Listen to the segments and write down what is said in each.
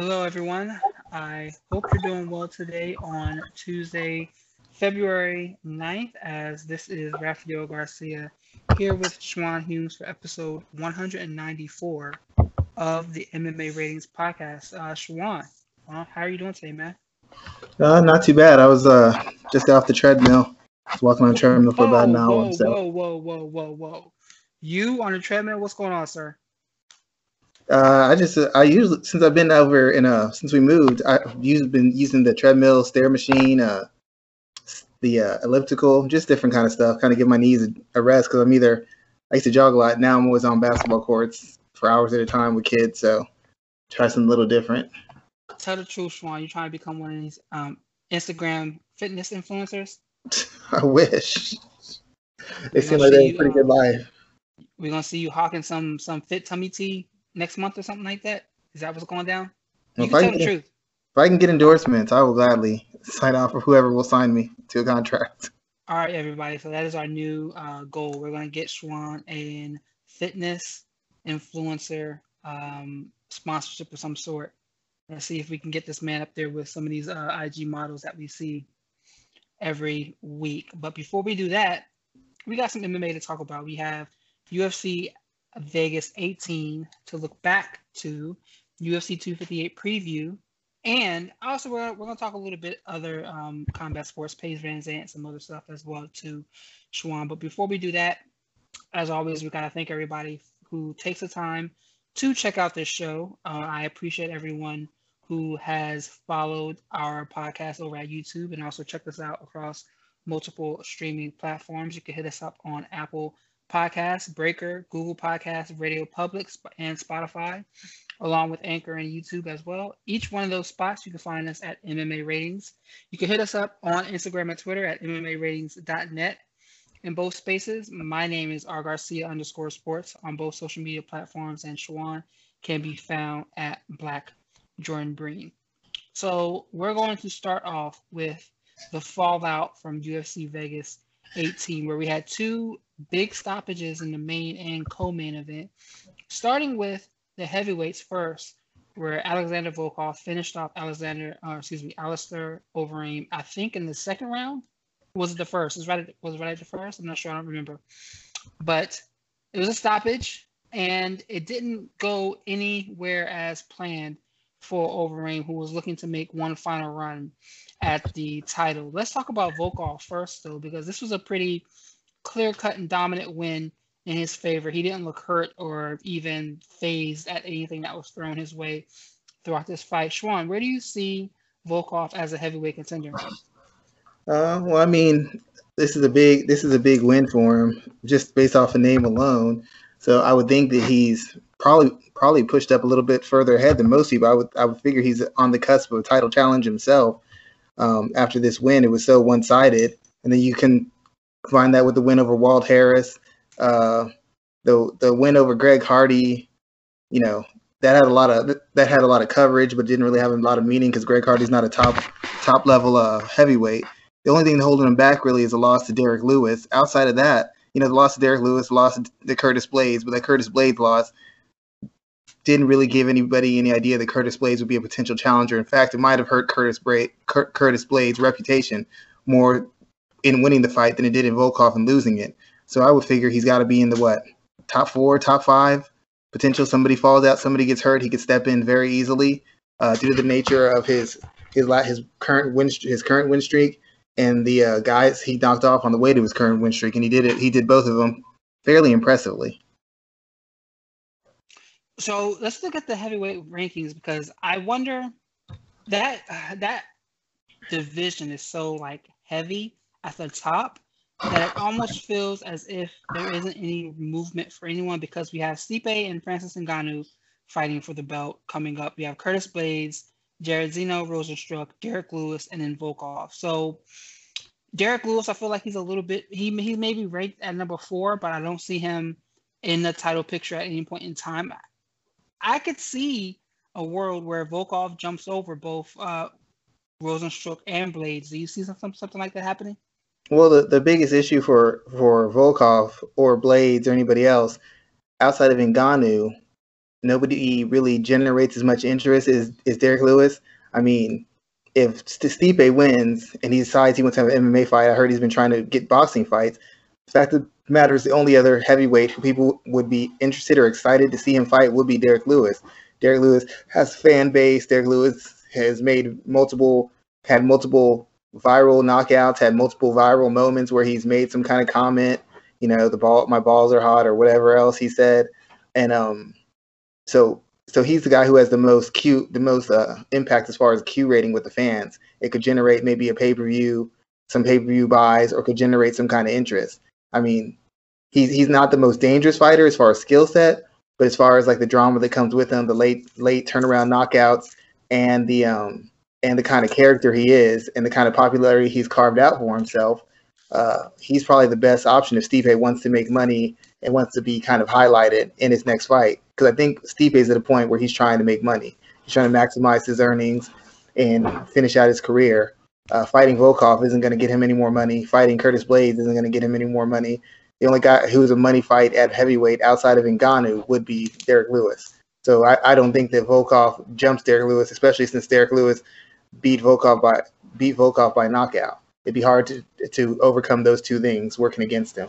Hello, everyone. I hope you're doing well today on Tuesday, February 9th, as this is Rafael Garcia here with Schwan Hughes for episode 194 of the MMA Ratings Podcast. Uh, Schwan, uh, how are you doing today, man? Uh, not too bad. I was uh, just off the treadmill. I was walking on the treadmill for about an hour. Whoa, so. whoa, whoa, whoa, whoa, whoa. You on the treadmill? What's going on, sir? Uh, I just I usually since I've been over in uh since we moved I've used, been using the treadmill, stair machine, uh, the uh, elliptical, just different kind of stuff, kind of give my knees a rest because I'm either I used to jog a lot. Now I'm always on basketball courts for hours at a time with kids, so try something a little different. Tell the truth, Schwan. You trying to become one of these um, Instagram fitness influencers? I wish. They seem like they have a pretty good um, life. We're gonna see you hawking some some fit tummy tea next month or something like that? Is that what's going down? You if can I tell can, the truth. If I can get endorsements, I will gladly sign off for whoever will sign me to a contract. All right, everybody. So that is our new uh, goal. We're going to get Schwan a fitness influencer um, sponsorship of some sort. Let's see if we can get this man up there with some of these uh, IG models that we see every week. But before we do that, we got some MMA to talk about. We have UFC Vegas 18 to look back to UFC 258 preview. And also, we're, we're going to talk a little bit other um, combat sports, Paige VanZant, some other stuff as well to Schwan. But before we do that, as always, we got to thank everybody who takes the time to check out this show. Uh, I appreciate everyone who has followed our podcast over at YouTube and also checked us out across multiple streaming platforms. You can hit us up on Apple Podcast, Breaker, Google Podcasts, Radio Public, and Spotify, along with Anchor and YouTube as well. Each one of those spots, you can find us at MMA Ratings. You can hit us up on Instagram and Twitter at MMARatings.net. In both spaces, my name is R Garcia underscore sports on both social media platforms, and Schwan can be found at Black Jordan Breen. So we're going to start off with the fallout from UFC Vegas 18, where we had two big stoppages in the main and co-main event. Starting with the heavyweights first, where Alexander Volkov finished off Alexander, uh, excuse me, Alistair Overeem, I think in the second round. Was it the first? Was it right? At, was right at the first? I'm not sure. I don't remember. But it was a stoppage, and it didn't go anywhere as planned for Overeem, who was looking to make one final run at the title. Let's talk about Volkov first, though, because this was a pretty clear cut and dominant win in his favor. He didn't look hurt or even phased at anything that was thrown his way throughout this fight. Schwan, where do you see Volkov as a heavyweight contender? Uh, well, I mean, this is a big this is a big win for him just based off a name alone. So I would think that he's probably probably pushed up a little bit further ahead than most people. I would I would figure he's on the cusp of a title challenge himself. Um, after this win, it was so one sided, and then you can combine that with the win over Walt Harris, uh, the the win over Greg Hardy, you know, that had a lot of that had a lot of coverage, but didn't really have a lot of meaning because Greg Hardy's not a top top level uh, heavyweight. The only thing holding him back really is a loss to Derrick Lewis. Outside of that, you know, the loss to Derrick Lewis, loss to Curtis Blaydes, but that Curtis Blaydes loss didn't really give anybody any idea that Curtis Blaydes would be a potential challenger. In fact, it might have hurt Curtis Bra- Curtis Blaydes' reputation more in winning the fight than it did in Volkov and losing it. So I would figure he's got to be in the what top four, top five potential. Somebody falls out, somebody gets hurt, he could step in very easily uh, due to the nature of his his his current win his current win streak and the uh, guys he knocked off on the way to his current win streak, and he did it. He did both of them fairly impressively. So let's look at the heavyweight rankings because I wonder that uh, that division is so like heavy at the top that it almost feels as if there isn't any movement for anyone because we have Stipe and Francis Ngannou fighting for the belt coming up. We have Curtis Blaydes, Jared Zeno, Rozenstruik, Derrick Lewis, and then Volkov. So Derrick Lewis, I feel like he's a little bit he he may be ranked at number four, but I don't see him in the title picture at any point in time. I could see a world where Volkov jumps over both uh, Rozenstruik and Blaydes. Do you see something like that happening? Well, the, the biggest issue for for Volkov or Blaydes or anybody else outside of Ngannou nobody really generates as much interest as, as Derrick Lewis. I mean, if Stipe wins and he decides he wants to have an MMA fight, I heard he's been trying to get boxing fights. The fact of the matter is, the only other heavyweight who people would be interested or excited to see him fight would be Derrick Lewis. Derrick Lewis has fan base. Derrick Lewis has made multiple, had multiple viral knockouts, had multiple viral moments where he's made some kind of comment. You know, the ball, my balls are hot, or whatever else he said, and um, so so he's the guy who has the most cute, the most uh, impact as far as Q rating with the fans. It could generate maybe a pay per view, some pay per view buys, or could generate some kind of interest. I mean, he's he's not the most dangerous fighter as far as skill set, but as far as like the drama that comes with him, the late late turnaround knockouts, and the um and the kind of character he is, and the kind of popularity he's carved out for himself, uh, he's probably the best option if Stipe wants to make money and wants to be kind of highlighted in his next fight. Because I think Stipe is at a point where he's trying to make money. He's trying to maximize his earnings and finish out his career. Uh, fighting Volkov isn't going to get him any more money. Fighting Curtis Blaydes isn't going to get him any more money. The only guy who's a money fight at heavyweight outside of Ngannou would be Derrick Lewis. So I, I don't think that Volkov jumps Derrick Lewis, especially since Derrick Lewis beat Volkov by beat Volkov by knockout. It'd be hard to to overcome those two things working against him.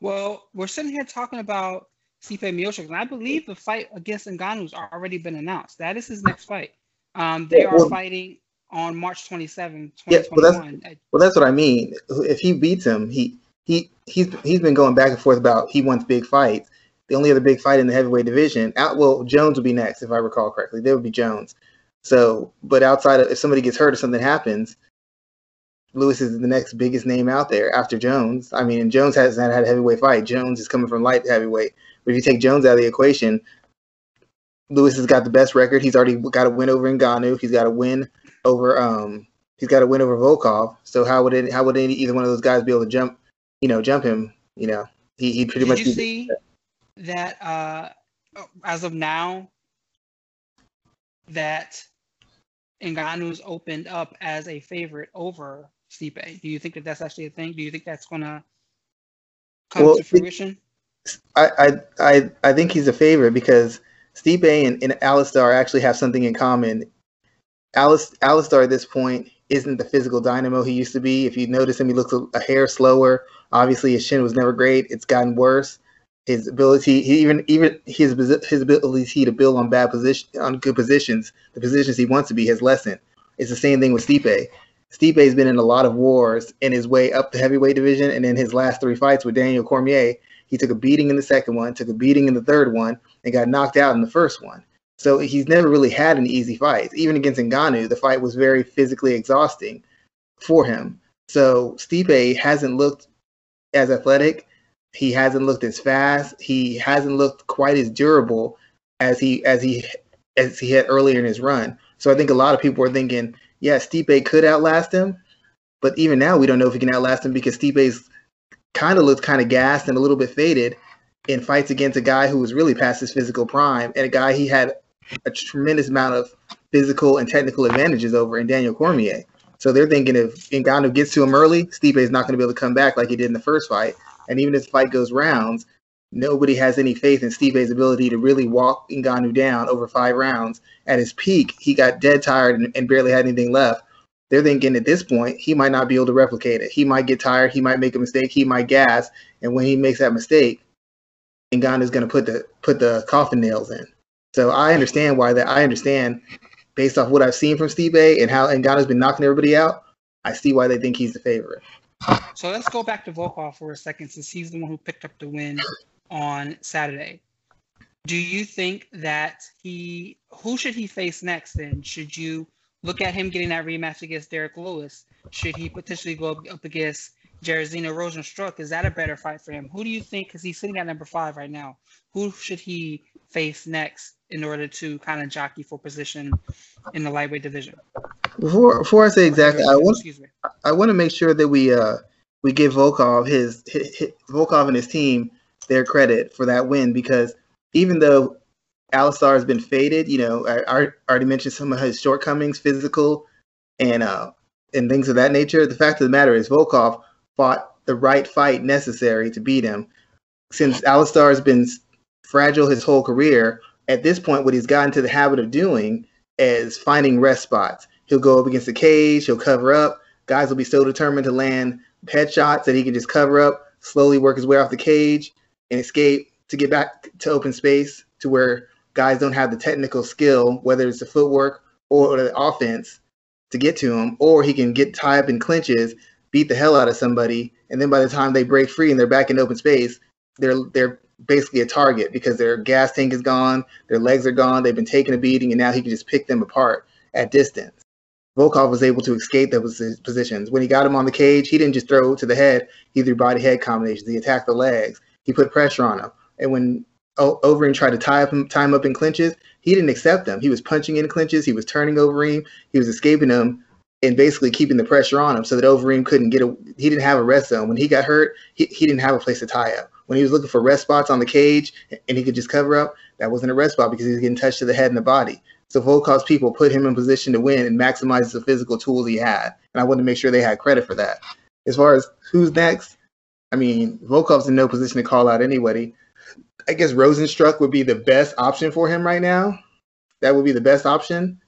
Well, we're sitting here talking about Stipe Miocic, and I believe the fight against Ngannou's already been announced. That is his next fight. Um, they are well, fighting on March 27, 2021. Yeah, well that's, well, that's what I mean. If he beats him, he he he's he's been going back and forth about he wants big fights. The only other big fight in the heavyweight division, out well, Jones will be next if I recall correctly. There would be Jones. So, but outside of if somebody gets hurt or something happens, Lewis is the next biggest name out there after Jones. I mean, Jones hasn't had a heavyweight fight. Jones is coming from light heavyweight. But if you take Jones out of the equation, Lewis has got the best record. He's already got a win over Ngannou. He's got a win over um he's got a win over Volkov. So how would it how would any, either one of those guys be able to jump, you know, jump him? You know, he he pretty Did much. Did you see that uh as of now that Ngannou's opened up as a favorite over Stipe. Do you think that that's actually a thing? Do you think that's gonna come well, to fruition? I, I I I think he's a favorite because Stipe and, and Alistair actually have something in common. Alice Alistair at this point isn't the physical dynamo he used to be. If you notice him, he looks a, a hair slower. Obviously, his chin was never great. It's gotten worse. His ability, he even even his his ability to build on bad position on good positions, the positions he wants to be, has lessened. It's the same thing with Stipe. Stipe's been in a lot of wars in his way up the heavyweight division, and in his last three fights with Daniel Cormier, he took a beating in the second one, took a beating in the third one, and got knocked out in the first one. So he's never really had an easy fight. Even against Ngannou, the fight was very physically exhausting for him. So Stipe hasn't looked as athletic. He hasn't looked as fast. He hasn't looked quite as durable as he as he as he had earlier in his run. So I think a lot of people are thinking yeah, Stipe could outlast him, but even now we don't know if he can outlast him because Stipe's kind of looks kind of gassed and a little bit faded in fights against a guy who was really past his physical prime and a guy he had a tremendous amount of physical and technical advantages over in Daniel Cormier. So they're thinking if Ngannou gets to him early, Stipe is not going to be able to come back like he did in the first fight. And even if the fight goes rounds, nobody has any faith in Stipe's ability to really walk Ngannou down over five rounds. At his peak, he got dead tired and, and, barely had anything left. They're thinking at this point he might not be able to replicate it. He might get tired. He might make a mistake. He might gas, and when he makes that mistake, Ngannou's going to put the put the coffin nails in. So I understand why that. I understand based off what I've seen from Stipe and how Ngannou's been knocking everybody out. I see why they think he's the favorite. So let's go back to Volkov for a second, since he's the one who picked up the win on Saturday. Do you think that he who should he face next then? Should you look at him getting that rematch against Derrick Lewis? Should he potentially go up against Jairzinho Rozenstruik? Is that a better fight for him? Who do you think because he's sitting at number five right now? Who should he face next in order to kind of jockey for position in the lightweight division? Before before I say exactly, I want I want to make sure that we uh we give Volkov his, his, his Volkov and his team their credit for that win because even though Alistair has been faded, you know, I, I already mentioned some of his shortcomings, physical and uh, and things of that nature. The fact of the matter is, Volkov fought the right fight necessary to beat him. Since Alistar has been fragile his whole career, at this point, what he's gotten to the habit of doing is finding rest spots. He'll go up against the cage, he'll cover up. Guys will be so determined to land headshots that he can just cover up, slowly work his way off the cage, and escape to get back to open space to where guys don't have the technical skill, whether it's the footwork or the offense, to get to him, or he can get tied up in clinches, beat the hell out of somebody, and then by the time they break free and they're back in open space, they're they're basically a target because their gas tank is gone, their legs are gone, they've been taking a beating, and now he can just pick them apart at distance. Volkov was able to escape those positions. When he got him on the cage, he didn't just throw to the head, he threw body head combinations. He attacked the legs. He put pressure on him. And when Overeem tried to tie him, tie him up in clinches, he didn't accept them. He was punching in clinches, he was turning Overeem, he was escaping them, and basically keeping the pressure on him so that Overeem couldn't get a he didn't have a rest zone. When he got hurt, he, he didn't have a place to tie up when he was looking for rest spots on the cage and he could just cover up, that wasn't a rest spot because he was getting touched to the head and the body. So Volkov's people put him in position to win and maximize the physical tools he had. And I wanted to make sure they had credit for that. As far as who's next, I mean, Volkov's in no position to call out anybody. I guess Rozenstruik would be the best option for him right now. That would be the best option.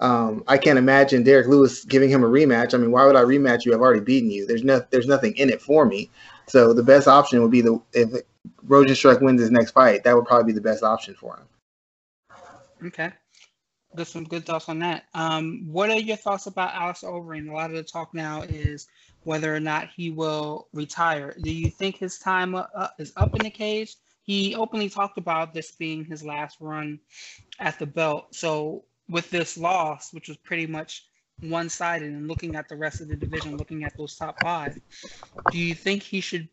Um, I can't imagine Derrick Lewis giving him a rematch. I mean, why would I rematch you? I've already beaten you. There's no, there's nothing in it for me. So the best option would be the if Rozenstruik wins his next fight, that would probably be the best option for him. Okay. Got some good thoughts on that. Um, what are your thoughts about Alex Overeem? A lot of the talk now is whether or not he will retire. Do you think his time uh, is up in the cage? He openly talked about this being his last run at the belt. So with this loss, which was pretty much one sided and looking at the rest of the division, looking at those top five, do you think he should?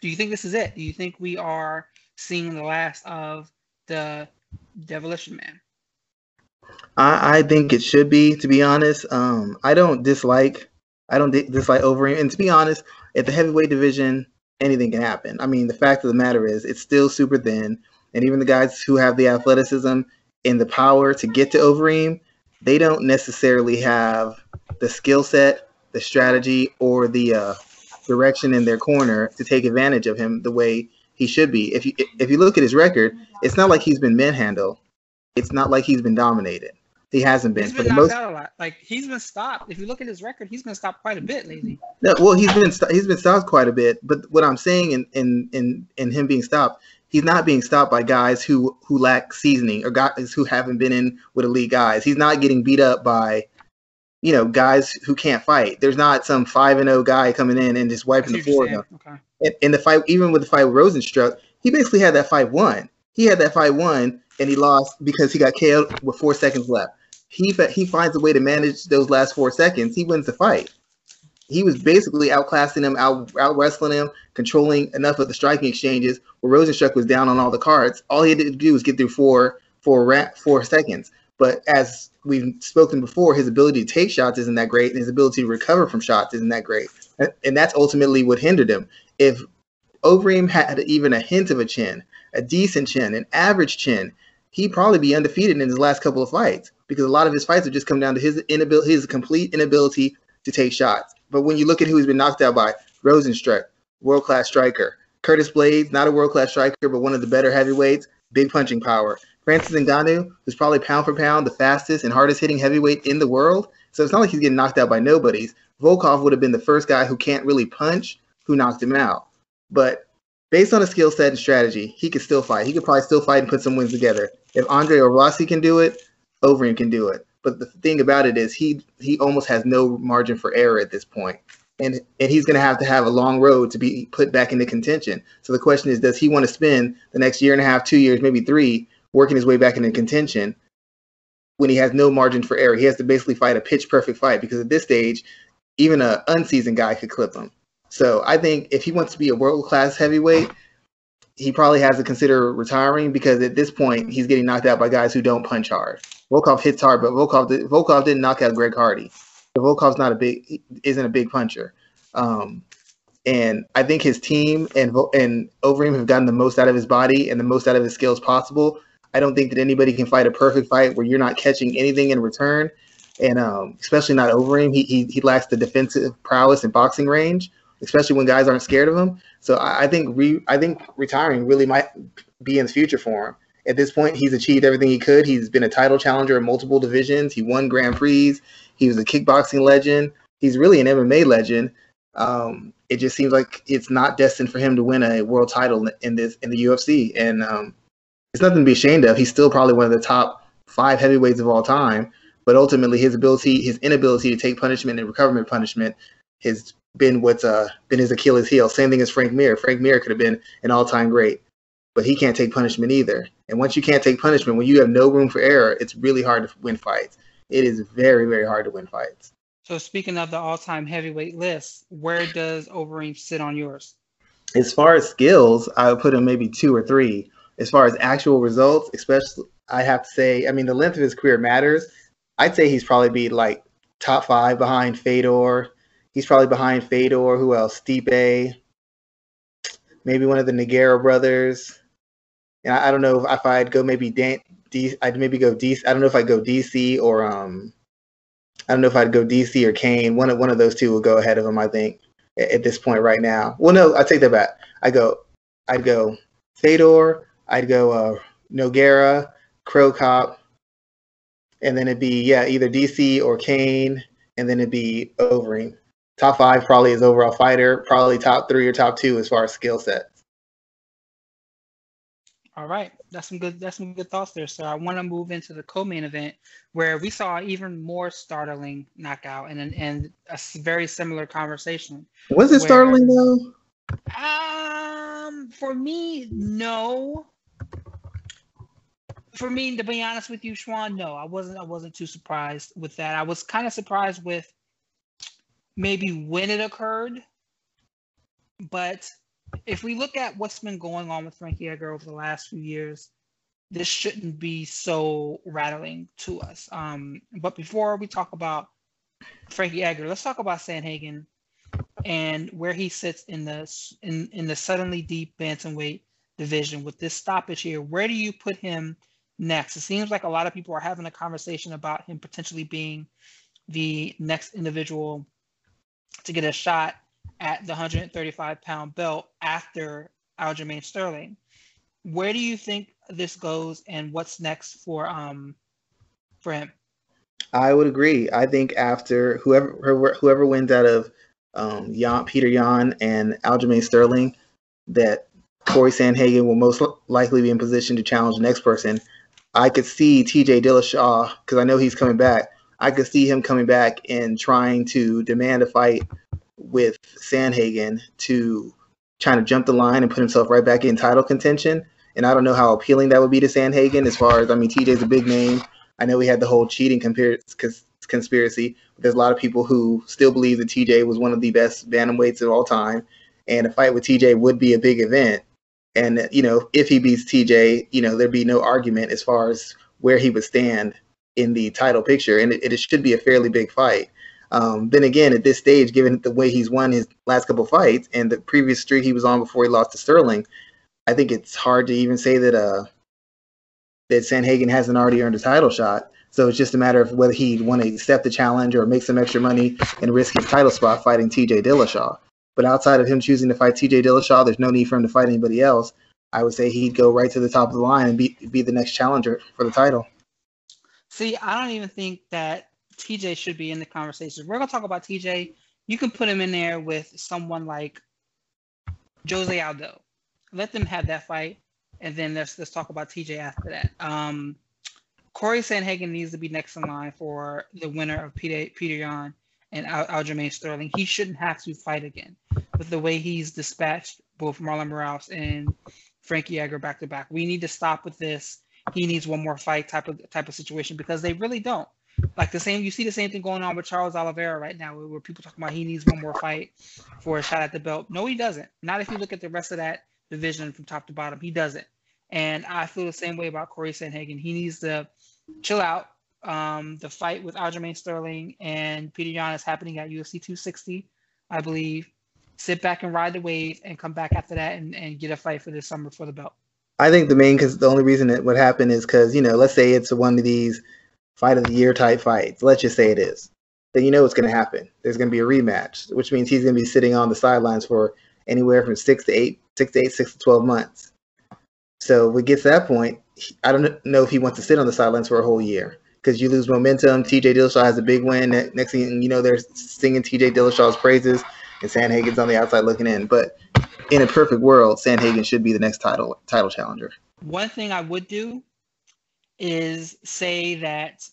Do you think this is it? Do you think we are seeing the last of the Demolition Man? I, I think it should be. To be honest, um, I don't dislike. I don't dislike Overeem, and to be honest, at the heavyweight division, anything can happen. I mean, the fact of the matter is, it's still super thin, and even the guys who have the athleticism and the power to get to Overeem, they don't necessarily have the skill set, the strategy, or the uh, direction in their corner to take advantage of him the way he should be. If you if you look at his record, it's not like he's been manhandled. It's not like he's been dominated. He hasn't been. He's been for the most, out a lot. Like he's been stopped. If you look at his record, he's been stopped quite a bit lately. No, well, he's been he's been stopped quite a bit. But what I'm saying in in in, in him being stopped, he's not being stopped by guys who who lack seasoning or guys who haven't been in with elite guys. He's not getting beat up by you know guys who can't fight. There's not some five and zero oh guy coming in and just wiping the floor. Okay. In, in the fight, even with the fight with Rozenstruik, he basically had that fight won. He had that fight won, and he lost because he got KO'd with four seconds left. He he finds a way to manage those last four seconds. He wins the fight he was basically outclassing him, out out wrestling him, controlling enough of the striking exchanges where Rozenstruik was down on all the cards. All he had to do was get through four four four seconds. But as we've spoken before, his ability to take shots isn't that great, and his ability to recover from shots isn't that great. And that's ultimately what hindered him. If Overeem had even a hint of a chin, a decent chin, an average chin, he'd probably be undefeated in his last couple of fights because a lot of his fights would just come down to his inability, his complete inability to take shots. But when you look at who he's been knocked out by, Rozenstruik, world class striker. Curtis Blaydes, not a world class striker, but one of the better heavyweights, big punching power. Francis Ngannou, who's probably pound for pound the fastest and hardest hitting heavyweight in the world. So it's not like he's getting knocked out by nobodies. Volkov would have been the first guy who can't really punch who knocked him out. But based on a skill set and strategy, he could still fight. He could probably still fight and put some wins together. If Andrei Arlovski can do it, Overeem can do it. But the thing about it is he he almost has no margin for error at this point. And and he's to have to have a long road to be put back into contention. So the question is, does he want to spend the next year and a half, two years, maybe three, working his way back into contention when he has no margin for error? He has to basically fight a pitch perfect fight because at this stage, even an unseasoned guy could clip him. So I think if he wants to be a world class heavyweight, he probably has to consider retiring because at this point he's getting knocked out by guys who don't punch hard. Volkov hits hard, but Volkov did, Volkov didn't knock out Greg Hardy. So Volkov's not a big isn't a big puncher. Um, and I think his team and and Overeem have gotten the most out of his body and the most out of his skills possible. I don't think that anybody can fight a perfect fight where you're not catching anything in return, and um, especially not Overeem. He, he he lacks the defensive prowess and boxing range, especially when guys aren't scared of him. So I, I think re, I think retiring really might be in the future for him. at this point, he's achieved everything he could. He's been a title challenger in multiple divisions. He won Grand Prix. He was a kickboxing legend. He's really an MMA legend. Um, it just seems like it's not destined for him to win a world title in this in the UFC, and um, it's nothing to be ashamed of. He's still probably one of the top five heavyweights of all time. But ultimately, his ability, his inability to take punishment and recover punishment, has been what's uh, been his Achilles heel. Same thing as Frank Mir. Frank Mir could have been an all-time great, but he can't take punishment either. And once you can't take punishment, when you have no room for error, it's really hard to win fights. It is very, very hard to win fights. So speaking of the all-time heavyweight list, where does Overeem sit on yours? As far as skills, I would put him maybe two or three. As far as actual results, especially, I have to say, I mean, the length of his career matters. I'd say he's probably be like top five behind Fedor. He's probably behind Fedor. Who else? Stipe. Maybe one of the Nogueira brothers. And I, I don't know if, I'd go maybe Dan, D, I'd maybe go DC. I don't know if I'd go DC or um, I don't know if I'd go DC or Cain. One of one of those two will go ahead of him. I think at, at this point right now. Well, no, I take that back. I go, I'd go Fedor. I'd go uh, Nogueira, Cro Cop, and then it'd be yeah either DC or Cain, and then it'd be Overeem. Top five probably is overall fighter. Probably top three or top two as far as skill set. All right, that's some good. That's some good thoughts there. So I want to move into the co-main event where we saw even more startling knockout and and a very similar conversation. Was it where, startling though? Um, for me, no. For me, to be honest with you, Schwan, no, I wasn't. I wasn't too surprised with that. I was kind of surprised with maybe when it occurred, but if we look at what's been going on with Frankie Edgar over the last few years, this shouldn't be so rattling to us. Um, but before we talk about Frankie Edgar, let's talk about Sandhagen and where he sits in the in, in the suddenly deep bantamweight division with this stoppage here. Where do you put him next? It seems like a lot of people are having a conversation about him potentially being the next individual to get a shot at the 135 pound belt after Aljamain Sterling. Where do you think this goes, and what's next for um for him? I would agree. I think after whoever whoever wins out of um, Jan, Petr Yan and Aljamain Sterling, that Corey Sandhagen will most likely be in position to challenge the next person. I could see TJ Dillashaw because I know he's coming back. I could see him coming back and trying to demand a fight with Sandhagen to trying to jump the line and put himself right back in title contention. And I don't know how appealing that would be to Sandhagen as far as, I mean, TJ's a big name. I know we had the whole cheating conspiracy, there's a lot of people who still believe that TJ was one of the best bantamweights of all time. And a fight with TJ would be a big event. And, you know, if he beats TJ, you know, there'd be no argument as far as where he would stand in the title picture. And it, it should be a fairly big fight. Um, then again, at this stage, given the way he's won his last couple fights and the previous streak he was on before he lost to Sterling, I think it's hard to even say that uh, that Sandhagen hasn't already earned a title shot. So it's just a matter of whether he'd want to accept the challenge or make some extra money and risk his title spot fighting TJ Dillashaw. But outside of him choosing to fight TJ Dillashaw, there's no need for him to fight anybody else. I would say he'd go right to the top of the line and be be the next challenger for the title. See, I don't even think that TJ should be in the conversation. We're gonna talk about TJ. You can put him in there with someone like Jose Aldo. Let them have that fight, and then let's let's talk about TJ after that. Um, Corey Sandhagen needs to be next in line for the winner of Peter Petr Yan and Al- Aljamain Sterling. He shouldn't have to fight again with the way he's dispatched both Marlon Moraes and Frankie Edgar back to back. We need to stop with this. He needs one more fight type of type of situation because they really don't. Like the same, you see the same thing going on with Charles Oliveira right now, where, people talking about he needs one more fight for a shot at the belt. No, he doesn't. Not if you look at the rest of that division from top to bottom. He doesn't. And I feel the same way about Corey Sandhagen. He needs to chill out. Um, the fight with Aljamain Sterling and Petr Yan is happening at UFC 260, I believe. Sit back and ride the wave and come back after that and, and get a fight for this summer for the belt. I think the main because the only reason it would happen is because you know let's say it's one of these fight of the year type fights. Let's just say it is. Then you know what's going to happen. There's going to be a rematch, which means he's going to be sitting on the sidelines for anywhere from six to eight, six to eight, six to twelve months. So we get to that point, I don't know if he wants to sit on the sidelines for a whole year because you lose momentum. TJ Dillashaw has a big win. Next thing you know, they're singing TJ Dillashaw's praises, and Sandhagen's on the outside looking in. But in a perfect world, Sandhagen should be the next title title challenger. One thing I would do is say that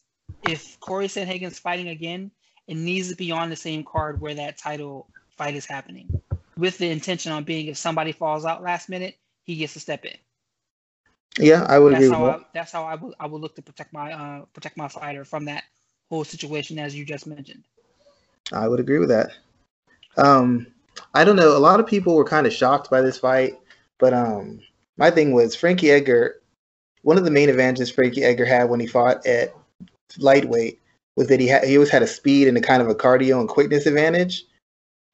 if Corey Sandhagen's fighting again, it needs to be on the same card where that title fight is happening, with the intention on being if somebody falls out last minute, he gets to step in. Yeah, I would that's agree how with I, that's how I would I would look to protect my uh protect my fighter from that whole situation as you just mentioned. I would agree with that. Um, I don't know. A lot of people were kind of shocked by this fight, but um, my thing was Frankie Edgar. One of the main advantages Frankie Edgar had when he fought at lightweight was that he had he always had a speed and a kind of a cardio and quickness advantage.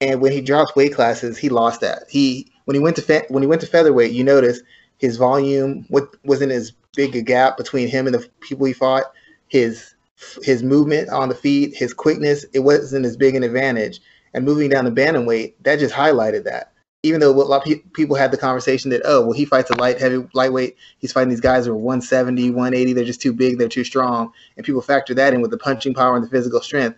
And when he dropped weight classes, he lost that. He when he went to fe- when he went to featherweight, you notice his volume what wasn't as big a gap between him and the people he fought. His his movement on the feet, his quickness, it wasn't as big an advantage. And moving down to bantamweight, that just highlighted that. Even though a lot of people had the conversation that, oh, well, he fights a light, heavy, lightweight. He's fighting these guys who are 170, 180. They're just too big. They're too strong. And people factor that in with the punching power and the physical strength.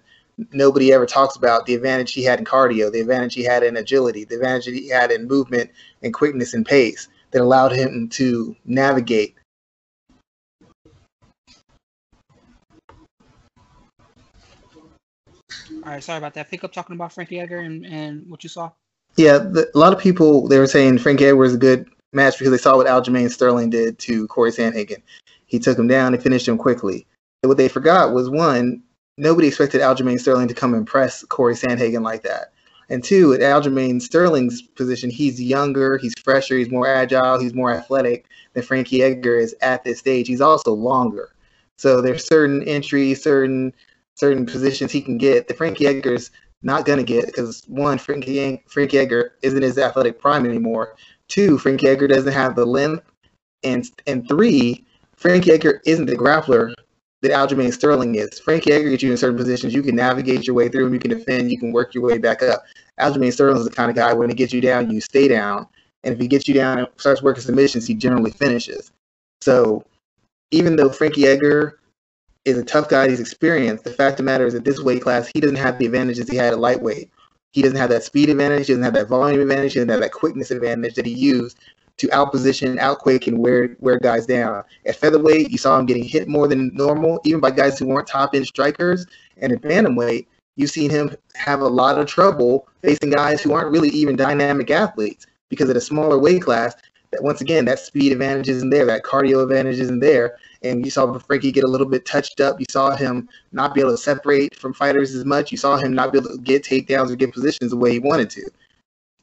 Nobody ever talks about the advantage he had in cardio, the advantage he had in agility, the advantage he had in movement and quickness and pace that allowed him to navigate All right, sorry about that. Pick up talking about Frankie Edgar and, and what you saw. Yeah, the, a lot of people they were saying Frankie Edwards is a good match because they saw what Aljamain Sterling did to Corey Sandhagen. He took him down and finished him quickly. And what they forgot was one, nobody expected Aljamain Sterling to come and press Corey Sandhagen like that. And two, at Aljamain Sterling's position, he's younger, he's fresher, he's more agile, he's more athletic than Frankie Edgar is at this stage. He's also longer. So there's certain entries, certain certain positions he can get that Frankie Edgar's not gonna get because one, Frankie Frankie Edgar isn't his athletic prime anymore. Two, Frankie Edgar doesn't have the length, and and three, Frankie Edgar isn't the grappler that Aljamain Sterling is. Frankie Edgar gets you in certain positions, you can navigate your way through them, you can defend, you can work your way back up. Aljamain Sterling is the kind of guy when he gets you down, you stay down, and if he gets you down and starts working submissions, he generally finishes. So even though Frankie Edgar is a tough guy. He's experienced. The fact of the matter is, at this weight class, he doesn't have the advantages he had at lightweight. He doesn't have that speed advantage. He doesn't have that volume advantage. He doesn't have that quickness advantage that he used to outposition, outquick, and wear wear guys down. At featherweight, you saw him getting hit more than normal, even by guys who weren't top end strikers. And at bantamweight, you've seen him have a lot of trouble facing guys who aren't really even dynamic athletes because at a smaller weight class, that once again, that speed advantage isn't there, that cardio advantage isn't there, and you saw Frankie get a little bit touched up. You saw him not be able to separate from fighters as much. You saw him not be able to get takedowns or get positions the way he wanted to.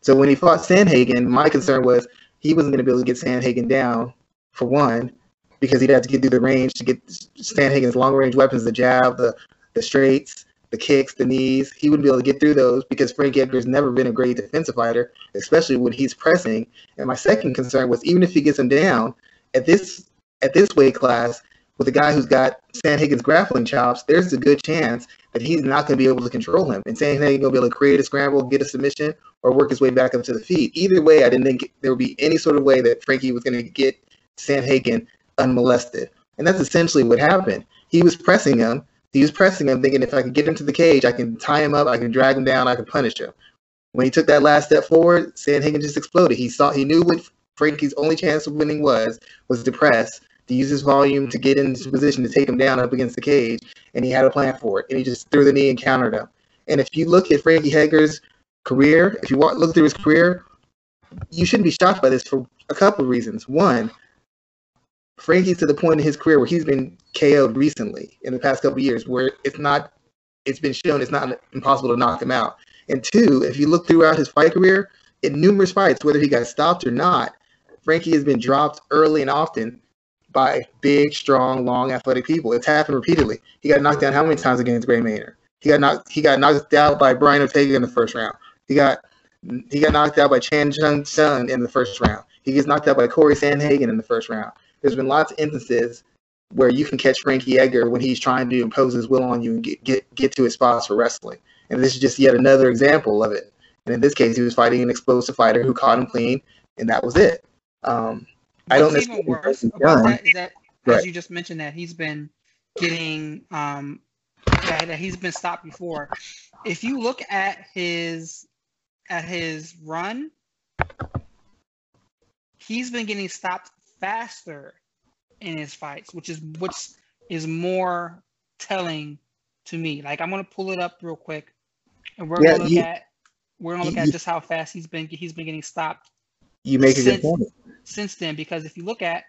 So when he fought Sandhagen, my concern was he wasn't going to be able to get Sandhagen down for one because he'd have to get through the range to get Sandhagen's long range weapons, the jab, the the straights, the kicks, the knees. He wouldn't be able to get through those because Frank Edgar's never been a great defensive fighter, especially when he's pressing. And my second concern was even if he gets him down at this at this weight class with a guy who's got Sandhagen's grappling chops, there's a good chance that he's not going to be able to control him. And Sandhagen going to be able to create a scramble, get a submission, or work his way back up to the feet. Either way, I didn't think there would be any sort of way that Frankie was going to get Sandhagen unmolested. And that's essentially what happened. He was pressing him. He was pressing him, thinking if I can get him to the cage, I can tie him up, I can drag him down, I can punish him. When he took that last step forward, Sandhagen just exploded. He saw he knew what Frankie's only chance of winning was was to press to use his volume to get into position to take him down up against the cage, and he had a plan for it, and he just threw the knee and countered him. And if you look at Frankie Edgar's career, if you look through his career, you shouldn't be shocked by this for a couple of reasons. One, Frankie's to the point in his career where he's been KO'd recently in the past couple years, where it's not, it's been shown it's not impossible to knock him out. And two, if you look throughout his fight career, in numerous fights, whether he got stopped or not, Frankie has been dropped early and often by big, strong, long, athletic people. It's happened repeatedly. He got knocked down how many times against Gray Maynard? He got knocked. He got knocked out by Brian Ortega in the first round. He got he got knocked out by Chan Chung Sun in the first round. He gets knocked out by Corey Sandhagen in the first round. There's been lots of instances where you can catch Frankie Edgar when he's trying to impose his will on you and get get, get to his spots for wrestling. And this is just yet another example of it. And in this case, he was fighting an explosive fighter who caught him clean, and that was it. Um, I don't What's even worse about that is that right. as you just mentioned that he's been getting um that, that he's been stopped before. If you look at his at his run, he's been getting stopped faster in his fights, which is which is more telling to me. Like I'm gonna pull it up real quick, and we're yeah, gonna look he, at we're gonna look he, at just how fast he's been he's been getting stopped. You make a good point. Since then, because if you look at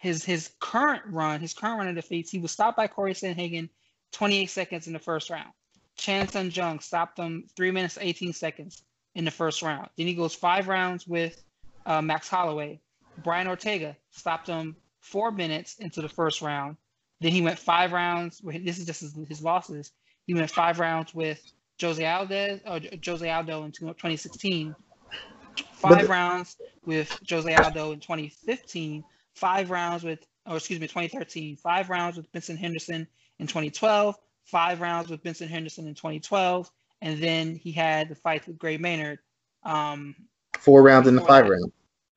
his his current run, his current run of defeats, he was stopped by Corey Sandhagen 28 seconds in the first round. Chan Sung Jung stopped him three minutes 18 seconds in the first round. Then he goes five rounds with uh, Max Holloway. Brian Ortega stopped him four minutes into the first round. Then he went five rounds. This is just his, his losses. He went five rounds with Jose Aldo, or Jose Aldo in 2016. Five but, rounds with Jose Aldo in 2015. Five rounds with, or excuse me, 2013. Five rounds with Benson Henderson in 2012. Five rounds with Benson Henderson in 2012, and then he had the fight with Gray Maynard. Um, Four rounds in the five round.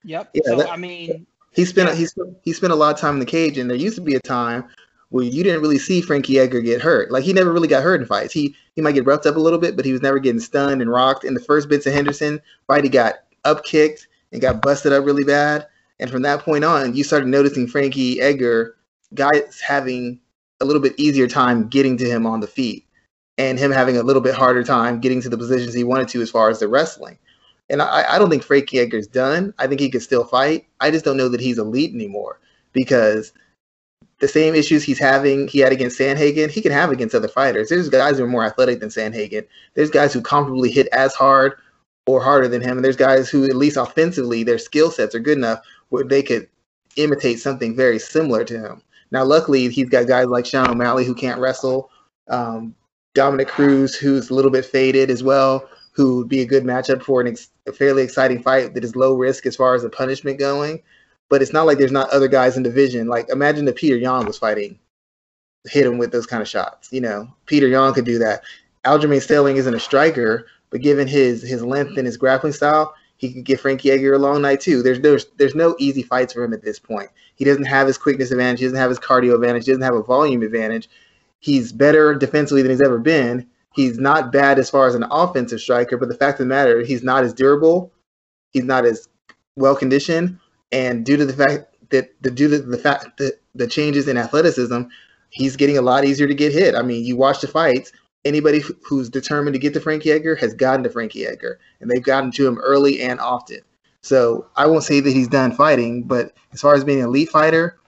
Yep. Yeah, so that, I mean, he spent yeah. he spent he spent a lot of time in the cage, and there used to be a time where you didn't really see Frankie Edgar get hurt. Like he never really got hurt in fights. He he might get roughed up a little bit, but he was never getting stunned and rocked. In the first Benson Henderson fight, he got up kicked and got busted up really bad. And from that point on, you started noticing Frankie Edgar guys having a little bit easier time getting to him on the feet, and him having a little bit harder time getting to the positions he wanted to as far as the wrestling. And I, I don't think Frankie Edgar's done. I think he could still fight. I just don't know that he's elite anymore because the same issues he's having he had against Sandhagen, he can have against other fighters. There's guys who are more athletic than Sandhagen. There's guys who comfortably hit as hard or harder than him, and there's guys who at least offensively their skill sets are good enough where they could imitate something very similar to him. Now, luckily, he's got guys like Sean O'Malley who can't wrestle, um, Dominick Cruz who's a little bit faded as well, who would be a good matchup for an ex- a fairly exciting fight that is low risk as far as the punishment going but it's not like there's not other guys in division. Like imagine if Peter Yan was fighting, hit him with those kind of shots. You know, Peter Yan could do that. Aljamain Sterling isn't a striker, but given his his length and his grappling style, he could give Frankie Edgar a long night too. There's there's there's no easy fights for him at this point. He doesn't have his quickness advantage. He doesn't have his cardio advantage. He doesn't have a volume advantage. He's better defensively than he's ever been. He's not bad as far as an offensive striker, but the fact of the matter, he's not as durable. He's not as well conditioned and due to the fact that the due to the fact that the changes in athleticism, he's getting a lot easier to get hit. I mean, you watch the fights. Anybody who's determined to get to Frankie Edgar has gotten to Frankie Edgar, and they've gotten to him early and often. So I won't say that he's done fighting, but as far as being an elite fighter,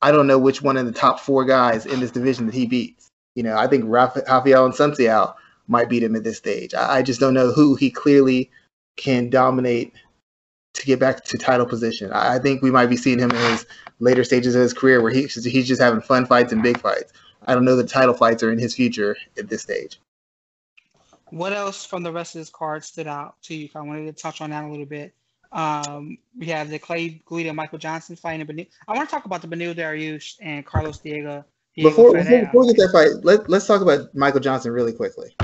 I don't know which one of the top four guys in this division that he beats. You know, I think Raphael and Assunção might beat him at this stage. I just don't know who he clearly can dominate to get back to title position. I think we might be seeing him in his later stages of his career where he, he's just having fun fights and big fights. I don't know that title fights are in his future at this stage. What else from the rest of this card stood out to you? I wanted to touch on that a little bit. Um, we have the Clay Guida Michael Johnson fighting. Benil- I want to talk about the Beneil Dariush and Carlos Diego. Diego before, before, before, we get that fight, let, let's talk about Michael Johnson really quickly.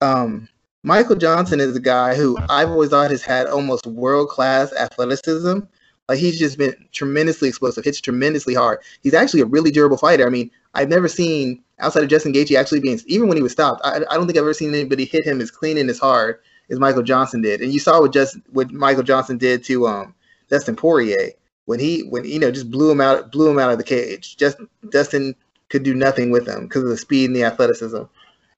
Um, Michael Johnson is a guy who I've always thought has had almost world class athleticism. Like he's just been tremendously explosive, hits tremendously hard. He's actually a really durable fighter. I mean, I've never seen outside of Justin Gaethje actually being even when he was stopped. I, I don't think I've ever seen anybody hit him as clean and as hard as Michael Johnson did. And you saw what just what Michael Johnson did to um Dustin Poirier when he when you know just blew him out blew him out of the cage. Just Dustin could do nothing with him because of the speed and the athleticism.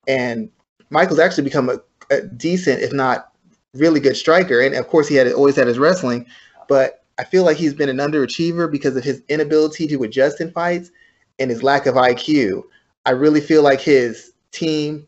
And Michael's actually become a a decent, if not really good striker. And of course, he had always had his wrestling, but I feel like he's been an underachiever because of his inability to adjust in fights and his lack of IQ. I really feel like his team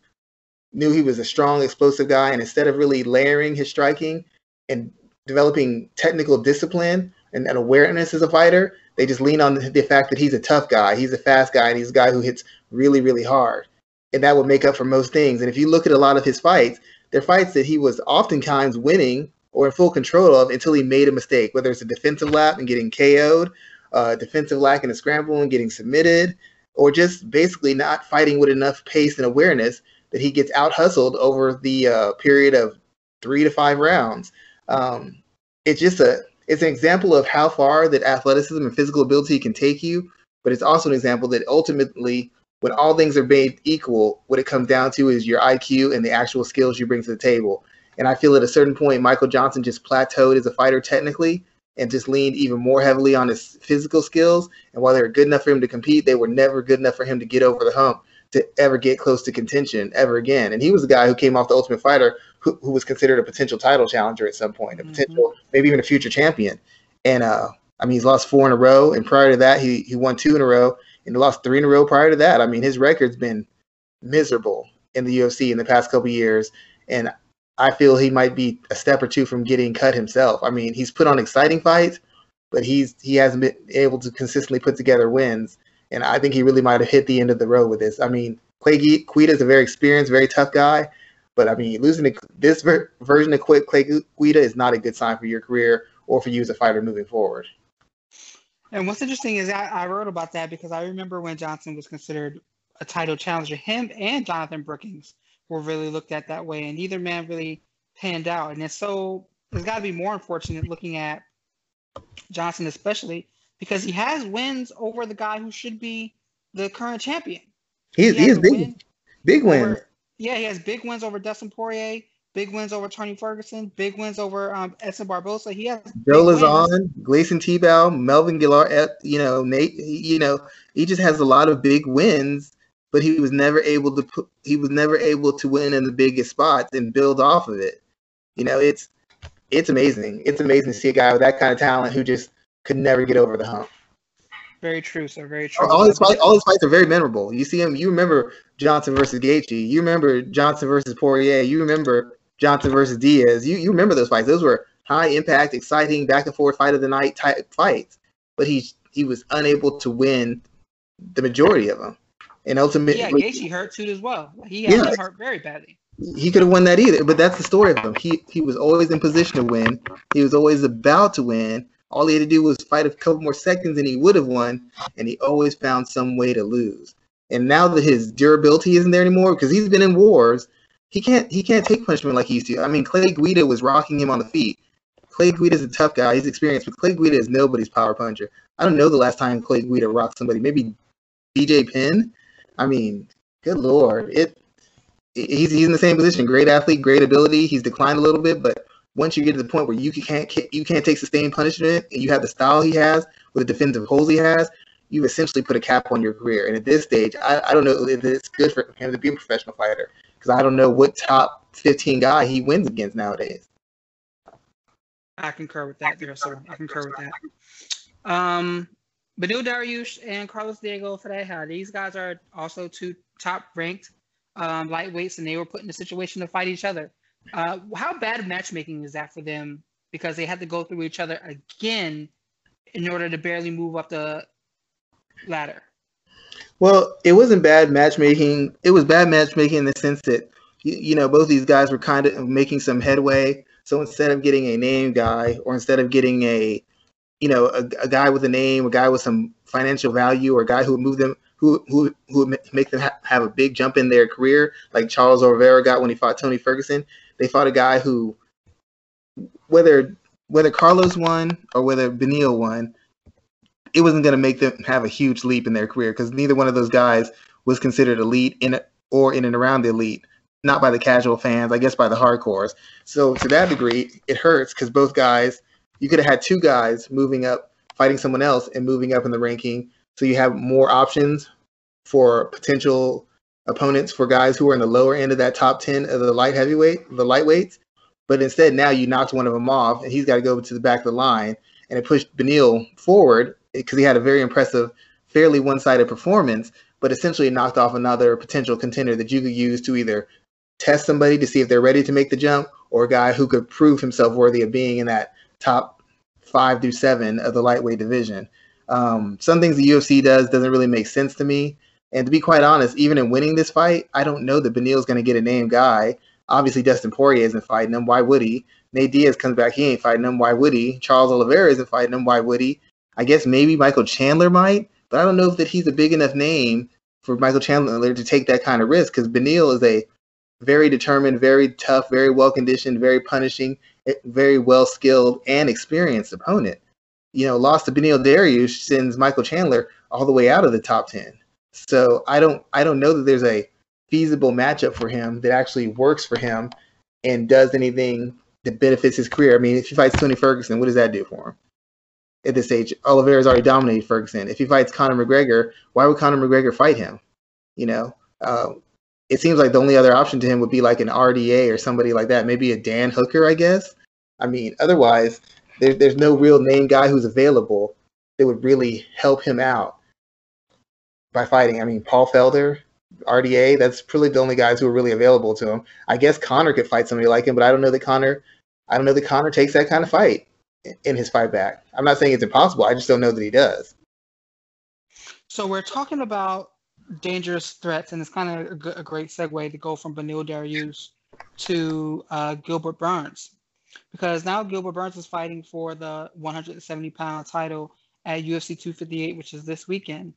knew he was a strong, explosive guy, and instead of really layering his striking and developing technical discipline and, awareness as a fighter, they just lean on the, the fact that he's a tough guy, he's a fast guy, and he's a guy who hits really, really hard and that would make up for most things. And if you look at a lot of his fights, they're fights that he was oftentimes winning or in full control of until he made a mistake, whether it's a defensive lap and getting KO'd, uh, defensive lack in a scramble and getting submitted, or just basically not fighting with enough pace and awareness that he gets out hustled over the uh, period of three to five rounds. Um, it's just a it's an example of how far that athleticism and physical ability can take you, but it's also an example that ultimately, when all things are made equal, what it comes down to is your IQ and the actual skills you bring to the table. And I feel at a certain point, Michael Johnson just plateaued as a fighter technically and just leaned even more heavily on his physical skills. And while they were good enough for him to compete, they were never good enough for him to get over the hump to ever get close to contention ever again. And he was a guy who came off the Ultimate Fighter who, who was considered a potential title challenger at some point, a mm-hmm. potential, maybe even a future champion. And uh, I mean, he's lost four in a row, and prior to that, he he won two in a row, and he lost three in a row prior to that. I mean, his record's been miserable in the UFC in the past couple years, and I feel he might be a step or two from getting cut himself. I mean, he's put on exciting fights, but he's he hasn't been able to consistently put together wins, and I think he really might have hit the end of the road with this. I mean, Clay is a very experienced, very tough guy, but I mean, losing to this ver- version of Clay Guida is not a good sign for your career or for you as a fighter moving forward. And what's interesting is I, I wrote about that because I remember when Johnson was considered a title challenger, him and Jonathan Brookins were really looked at that way, and neither man really panned out. And it's so it's got to be more unfortunate looking at Johnson, especially because he has wins over the guy who should be the current champion. He, he is big, win big wins. Yeah, he has big wins over Dustin Poirier big wins over Tony Ferguson, big wins over um, Edson Barboza. He has Joe Lauzon, Gleison Tibau, Melvin Guillard. You know, Nate. You know, he just has a lot of big wins, but he was never able to put. He was never able to win in the biggest spots and build off of it. You know, it's it's amazing. It's amazing to see a guy with that kind of talent who just could never get over the hump. Very true, sir. Very true. All his fights, all his fights are very memorable. You see him. You remember Johnson versus Gaethje. You remember Johnson versus Poirier. You remember Johnson versus Diaz. You you remember those fights? Those were high impact, exciting, back and forth fight of the night type fights. But he he was unable to win the majority of them. And ultimately, yeah, Gaethje hurt too as well. He had yeah, hurt very badly. He could have won that either, but that's the story of him. He he was always in position to win. He was always about to win. All he had to do was fight a couple more seconds, and he would have won. And he always found some way to lose. And now that his durability isn't there anymore, because he's been in wars, he can't he can't take punishment like he used to. I mean, Clay Guida was rocking him on the feet. Clay Guida is a tough guy. He's experienced, but Clay Guida is nobody's power puncher. I don't know the last time Clay Guida rocked somebody. Maybe BJ Penn. I mean, good lord, it. He's he's in the same position. Great athlete, great ability. He's declined a little bit, but once you get to the point where you can't you can't take sustained punishment and you have the style he has with the defensive holes he has, you essentially put a cap on your career. And at this stage, I, I don't know if it's good for him to be a professional fighter because I don't know what top 15 guy he wins against nowadays. I concur with that, there, sir. I concur with that. Um, Beneil Dariush and Carlos Diego Ferreira, these guys are also two top ranked um, lightweights, and they were put in a situation to fight each other. Uh, how bad matchmaking is that for them? Because they had to go through each other again in order to barely move up the ladder. Well, it wasn't bad matchmaking. It was bad matchmaking in the sense that you, you know both these guys were kind of making some headway. So instead of getting a name guy, or instead of getting a you know a, a guy with a name, a guy with some financial value, or a guy who would move them, who who who would make them ha- have a big jump in their career, like Charles Oliveira got when he fought Tony Ferguson. They fought a guy who, whether whether Carlos won or whether Beneil won, it wasn't going to make them have a huge leap in their career because neither one of those guys was considered elite in or in and around the elite, not by the casual fans, I guess by the hardcores. So to that degree, it hurts because both guys, you could have had two guys moving up, fighting someone else and moving up in the ranking. So you have more options for potential opponents for guys who are in the lower end of that top 10 of the light heavyweight, the lightweights. But instead, now you knocked one of them off and he's got to go to the back of the line. And it pushed Beneil forward eh, because he had a very impressive, fairly one-sided performance, but essentially knocked off another potential contender that you could use to either test somebody to see if they're ready to make the jump, or a guy who could prove himself worthy of being in that top five through seven of the lightweight division. Um, some things the UFC does doesn't really make sense to me. And to be quite honest, even in winning this fight, I don't know that Beneil's going to get a name guy. Obviously, Dustin Poirier isn't fighting him. Why would he? Nate Diaz comes back. He ain't fighting him. Why would he? Charles Oliveira isn't fighting him. Why would he? I guess maybe Michael Chandler might, but I don't know if that he's a big enough name for Michael Chandler to take that kind of risk because Beneil is a very determined, very tough, very well conditioned, very punishing, very well skilled and experienced opponent. You know, lost to Beneil Dariush sends Michael Chandler all the way out of the top ten. So I don't I don't know that there's a feasible matchup for him that actually works for him and does anything that benefits his career. I mean, if he fights Tony Ferguson, what does that do for him? At this age, Oliveira's already dominated Ferguson. If he fights Conor McGregor, why would Conor McGregor fight him? You know, uh, it seems like the only other option to him would be like an RDA or somebody like that, maybe a Dan Hooker, I guess. I mean, otherwise, there, there's no real name guy who's available that would really help him out by fighting. I mean, Paul Felder, RDA, that's probably the only guys who are really available to him. I guess Conor could fight somebody like him, but I don't know that Conor, I don't know that Conor takes that kind of fight in his fight back. I'm not saying it's impossible. I just don't know that he does. So we're talking about dangerous threats, and it's kind of a, great segue to go from Beneil Dariush to uh, Gilbert Burns, because now Gilbert Burns is fighting for the 170 pound title at UFC 258, which is this weekend.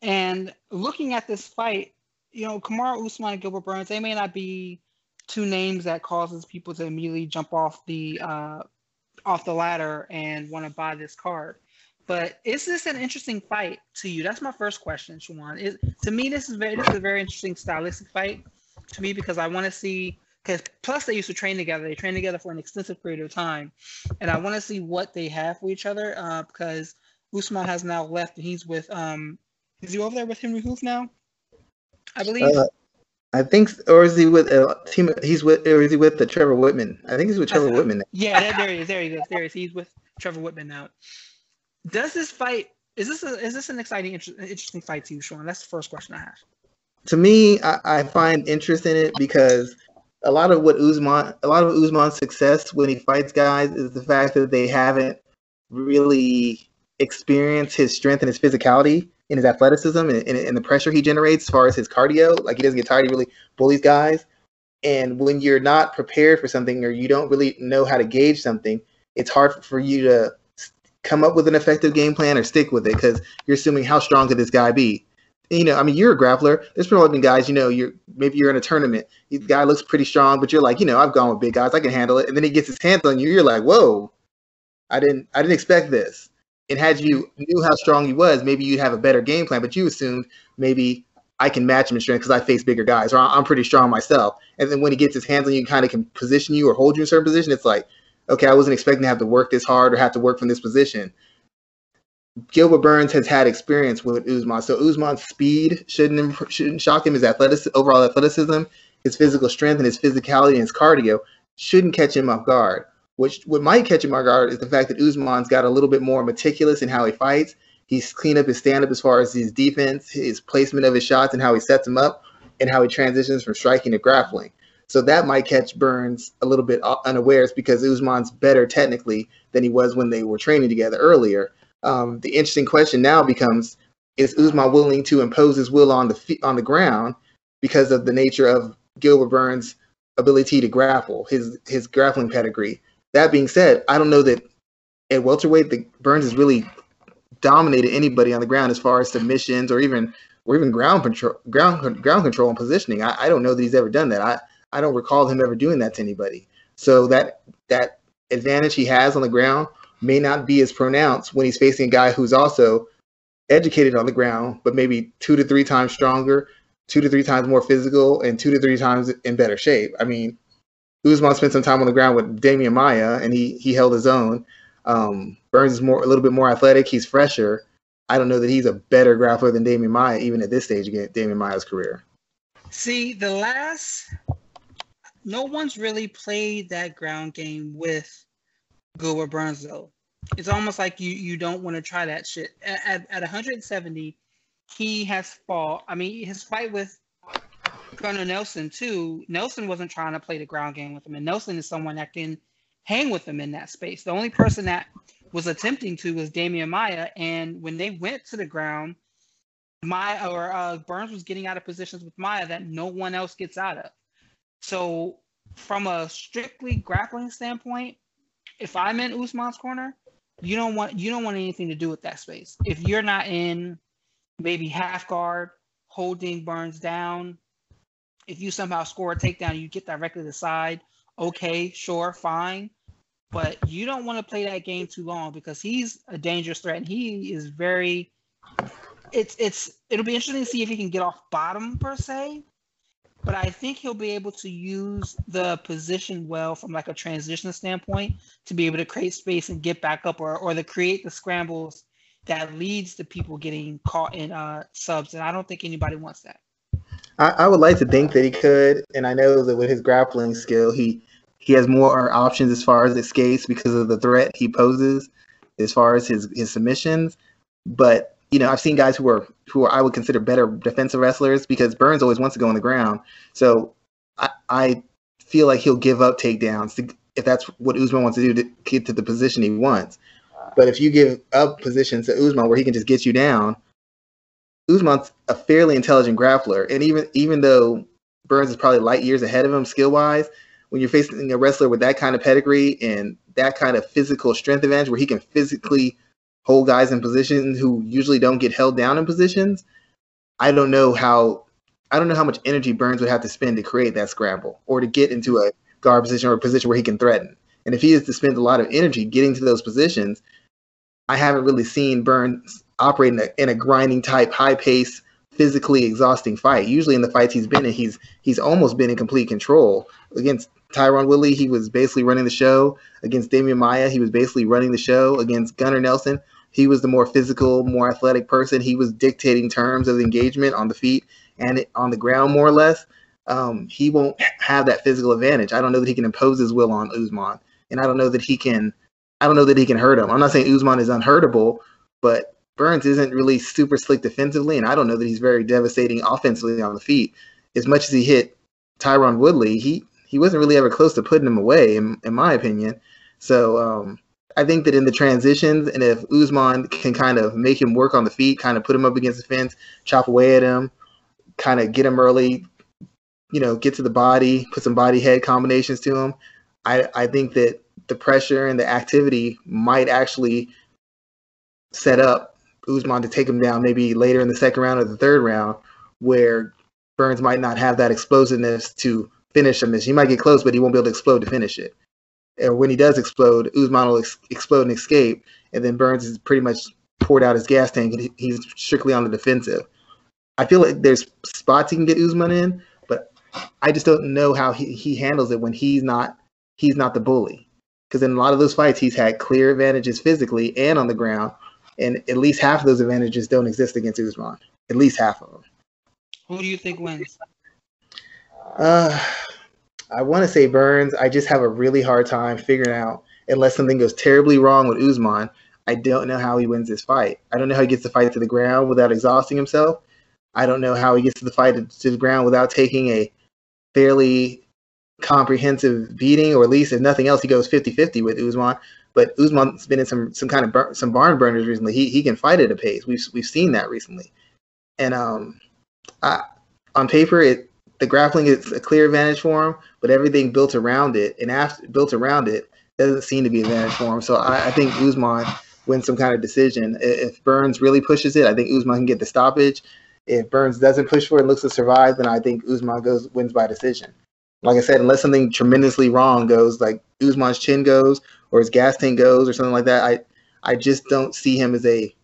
And looking at this fight, you know, Kamaru Usman and Gilbert Burns, they may not be two names that causes people to immediately jump off the uh, off the ladder and want to buy this card. But is this an interesting fight to you? That's my first question, Shawan. Is to me this is very this is a very interesting stylistic fight to me because I want to see because plus they used to train together. They trained together for an extensive period of time, and I want to see what they have for each other uh, because Usman has now left. And he's with um, is he over there with Henri Hooft now? I believe. Uh, I think, or is he with uh, team? He's with, or is he with the Trevor Wittman? I think he's with Trevor Wittman. Now. Yeah, there, there he is. There he is. There he is. He's with Trevor Wittman now. Does this fight? Is this a, is this an exciting, inter- interesting fight to you, Sean? That's the first question I have. To me, I, I find interest in it because a lot of what Usman, a lot of Usman's success when he fights guys is the fact that they haven't really experienced his strength and his physicality and his athleticism and, and, and, the pressure he generates as far as his cardio. Like he doesn't get tired, he really bullies guys. And when you're not prepared for something or you don't really know how to gauge something, it's hard for you to come up with an effective game plan or stick with it because you're assuming how strong could this guy be. You know, I mean, you're a grappler. There's probably been guys, you know, you're maybe you're in a tournament. The guy looks pretty strong, but you're like, you know, I've gone with big guys, I can handle it. And then he gets his hands on you, you're like, whoa, I didn't, I didn't expect this. And had you knew how strong he was, maybe you'd have a better game plan. But you assumed maybe I can match him in strength because I face bigger guys, or I'm pretty strong myself. And then when he gets his hands on you, and kind of can position you or hold you in a certain position. It's like, okay, I wasn't expecting to have to work this hard or have to work from this position. Gilbert Burns has had experience with Usman, so Usman's speed shouldn't shouldn't shock him. His athleticism, overall athleticism, his physical strength, and his physicality and his cardio shouldn't catch him off guard. Which what might catch him off guard is the fact that Usman's got a little bit more meticulous in how he fights. He's cleaned up his stand up as far as his defense, his placement of his shots, and how he sets them up, and how he transitions from striking to grappling. So that might catch Burns a little bit unawares because Usman's better technically than he was when they were training together earlier. Um, the interesting question now becomes: Is Usman willing to impose his will on the on the ground because of the nature of Gilbert Burns' ability to grapple, his his grappling pedigree? That being said, I don't know that at welterweight the Burns has really dominated anybody on the ground as far as submissions or even or even ground control ground ground control and positioning. I, I don't know that he's ever done that. I, I don't recall him ever doing that to anybody. So that that advantage he has on the ground may not be as pronounced when he's facing a guy who's also educated on the ground, but maybe two to three times stronger, two to three times more physical, and two to three times in better shape. I mean, Usman spent some time on the ground with Demian Maia, and he he held his own. Um, Burns is more a little bit more athletic. He's fresher. I don't know that he's a better grappler than Demian Maia, even at this stage of Demian Maia's career. See, the last, no one's really played that ground game with Gilbert Burns though. It's almost like you you don't want to try that shit. At, at, at 170, he has fought. I mean, his fight with Gunnar Nelson too. Nelson wasn't trying to play the ground game with him, and Nelson is someone that can hang with him in that space. The only person that was attempting to was Demian Maia, and when they went to the ground, Maia or uh, Burns was getting out of positions with Maia that no one else gets out of. So, from a strictly grappling standpoint, if I'm in Usman's corner, you don't want you don't want anything to do with that space. If you're not in maybe half guard, holding Burns down, if you somehow score a takedown, you get directly to the side. Okay, sure, fine. but you don't want to play that game too long because he's a dangerous threat and he is very. It's it's it'll be interesting to see if he can get off bottom per se, but I think he'll be able to use the position well from like a transition standpoint to be able to create space and get back up or or to create the scrambles that leads to people getting caught in uh, subs, and I don't think anybody wants that. I, I, would like to think that he could, and I know that with his grappling skill, he he has more options as far as escapes because of the threat he poses, as far as his his submissions. But you know, I've seen guys who are who are I would consider better defensive wrestlers because Burns always wants to go on the ground. So I, I feel like he'll give up takedowns to, if that's what Usman wants to do to get to the position he wants. But if you give up positions to Usman where he can just get you down, Usman's a fairly intelligent grappler, and even even though Burns is probably light years ahead of him skill wise, when you're facing a wrestler with that kind of pedigree and that kind of physical strength advantage, where he can physically hold guys in positions who usually don't get held down in positions, I don't know how I don't know how much energy Burns would have to spend to create that scramble or to get into a guard position or a position where he can threaten. And if he is to spend a lot of energy getting to those positions, I haven't really seen Burns operate in a, in a grinding type, high pace, physically exhausting fight. Usually in the fights he's been in, he's he's almost been in complete control. Against Tyron Woodley, he was basically running the show. Against Demian Maia, he was basically running the show. Against Gunnar Nelson, he was the more physical, more athletic person. He was dictating terms of engagement on the feet and on the ground, more or less. Um, he won't have that physical advantage. I don't know that he can impose his will on Usman, and I don't know that he can I don't know that he can hurt him. I'm not saying Usman is unhurtable, but Burns isn't really super slick defensively, and I don't know that he's very devastating offensively on the feet. As much as he hit Tyron Woodley, he he wasn't really ever close to putting him away, in, in my opinion. So um, I think that in the transitions, and if Usman can kind of make him work on the feet, kind of put him up against the fence, chop away at him, kind of get him early, you know, get to the body, put some body head combinations to him. I, I think that the pressure and the activity might actually set up Usman to take him down maybe later in the second round or the third round, where Burns might not have that explosiveness to finish him. He might get close, but he won't be able to explode to finish it. And when he does explode, Usman will ex- explode and escape, and then Burns is pretty much poured out his gas tank, and he's strictly on the defensive. I feel like there's spots he can get Usman in, but I just don't know how he, he handles it when he's not he's not the bully because in a lot of those fights he's had clear advantages physically and on the ground, and at least half of those advantages don't exist against Usman. At least half of them. Who do you think wins? Uh, I want to say Burns. I just have a really hard time figuring out unless something goes terribly wrong with Usman. I don't know how he wins this fight. I don't know how he gets the fight to the ground without exhausting himself. I don't know how he gets to the fight to the ground without taking a fairly comprehensive beating, or at least if nothing else, he goes 50-50 with Usman. But Usman's been in some some kind of bur- some barn burners recently. He he can fight at a pace. We've we've seen that recently, and um, I, on paper, it the grappling is a clear advantage for him, but everything built around it and after built around it doesn't seem to be advantage for him. So I, I think Usman wins some kind of decision. If Burns really pushes it, I think Usman can get the stoppage. If Burns doesn't push for it and looks to survive, then I think Usman goes wins by decision like I said, unless something tremendously wrong goes, like Usman's chin goes or his gas tank goes or something like that, I I just don't see him as a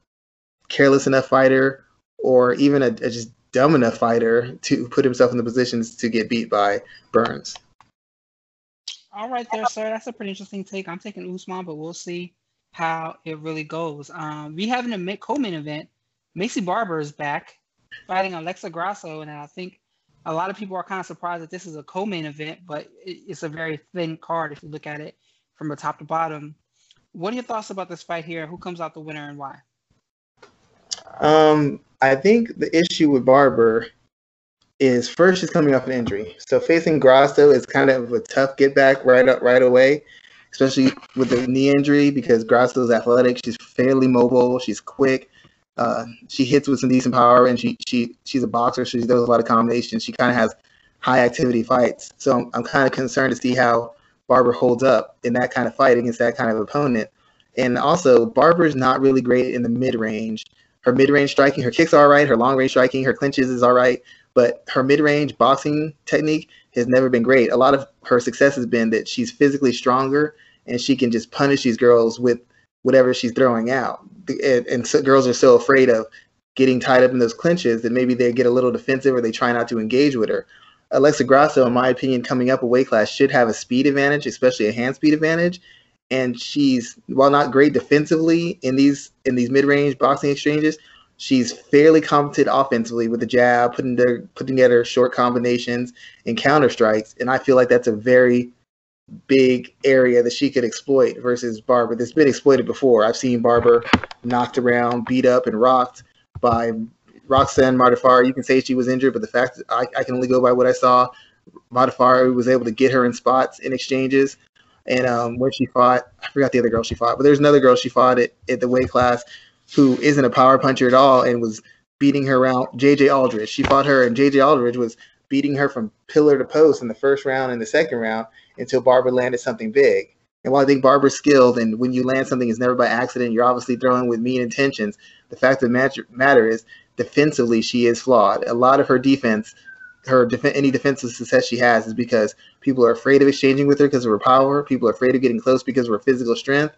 careless enough fighter or even a, a just dumb enough fighter to put himself in the positions to get beat by Burns. All right, there, sir. That's a pretty interesting take. I'm taking Usman, but we'll see how it really goes. Um, we have a co-main event. Maycee Barber is back fighting Alexa Grasso, and I think a lot of people are kind of surprised that this is a co-main event, but it's a very thin card if you look at it from the top to bottom. What are your thoughts about this fight here? Who comes out the winner and why? Um, I think the issue with Barber is first she's coming off an injury, so facing Grasso is kind of a tough get back right up right away, especially with the knee injury because Grasso is athletic. She's fairly mobile. She's quick. Uh, she hits with some decent power, and she she she's a boxer. She does a lot of combinations. She kind of has high activity fights. So I'm, I'm kind of concerned to see how Barber holds up in that kind of fight against that kind of opponent. And also, Barber's not really great in the mid range. Her mid range striking, her kicks are all right. Her long range striking, her clinches is all right. But her mid range boxing technique has never been great. A lot of her success has been that she's physically stronger and she can just punish these girls with whatever she's throwing out. And, and so girls are so afraid of getting tied up in those clinches that maybe they get a little defensive or they try not to engage with her. Alexa Grasso, in my opinion, coming up a weight class should have a speed advantage, especially a hand speed advantage. And she's while not great defensively in these in these mid range boxing exchanges, she's fairly competent offensively with the jab, putting together putting together short combinations and counter strikes. And I feel like that's a very big area that she could exploit versus Barber. That's been exploited before. I've seen Barber knocked around, beat up, and rocked by Roxanne Modafferi, you can say she was injured, but the fact I, I can only go by what I saw, Modafferi was able to get her in spots in exchanges. And um, when she fought, I forgot the other girl she fought, but there's another girl she fought at, at the weight class who isn't a power puncher at all and was beating her around. JJ Aldrich. She fought her, and JJ Aldrich was beating her from pillar to post in the first round and the second round until Barber landed something big. And while I think Barber's skilled, and when you land something, it's never by accident, you're obviously throwing with mean intentions. The fact of the matter is, defensively, she is flawed. A lot of her defense, her def- any defensive success she has is because people are afraid of exchanging with her because of her power. People are afraid of getting close because of her physical strength.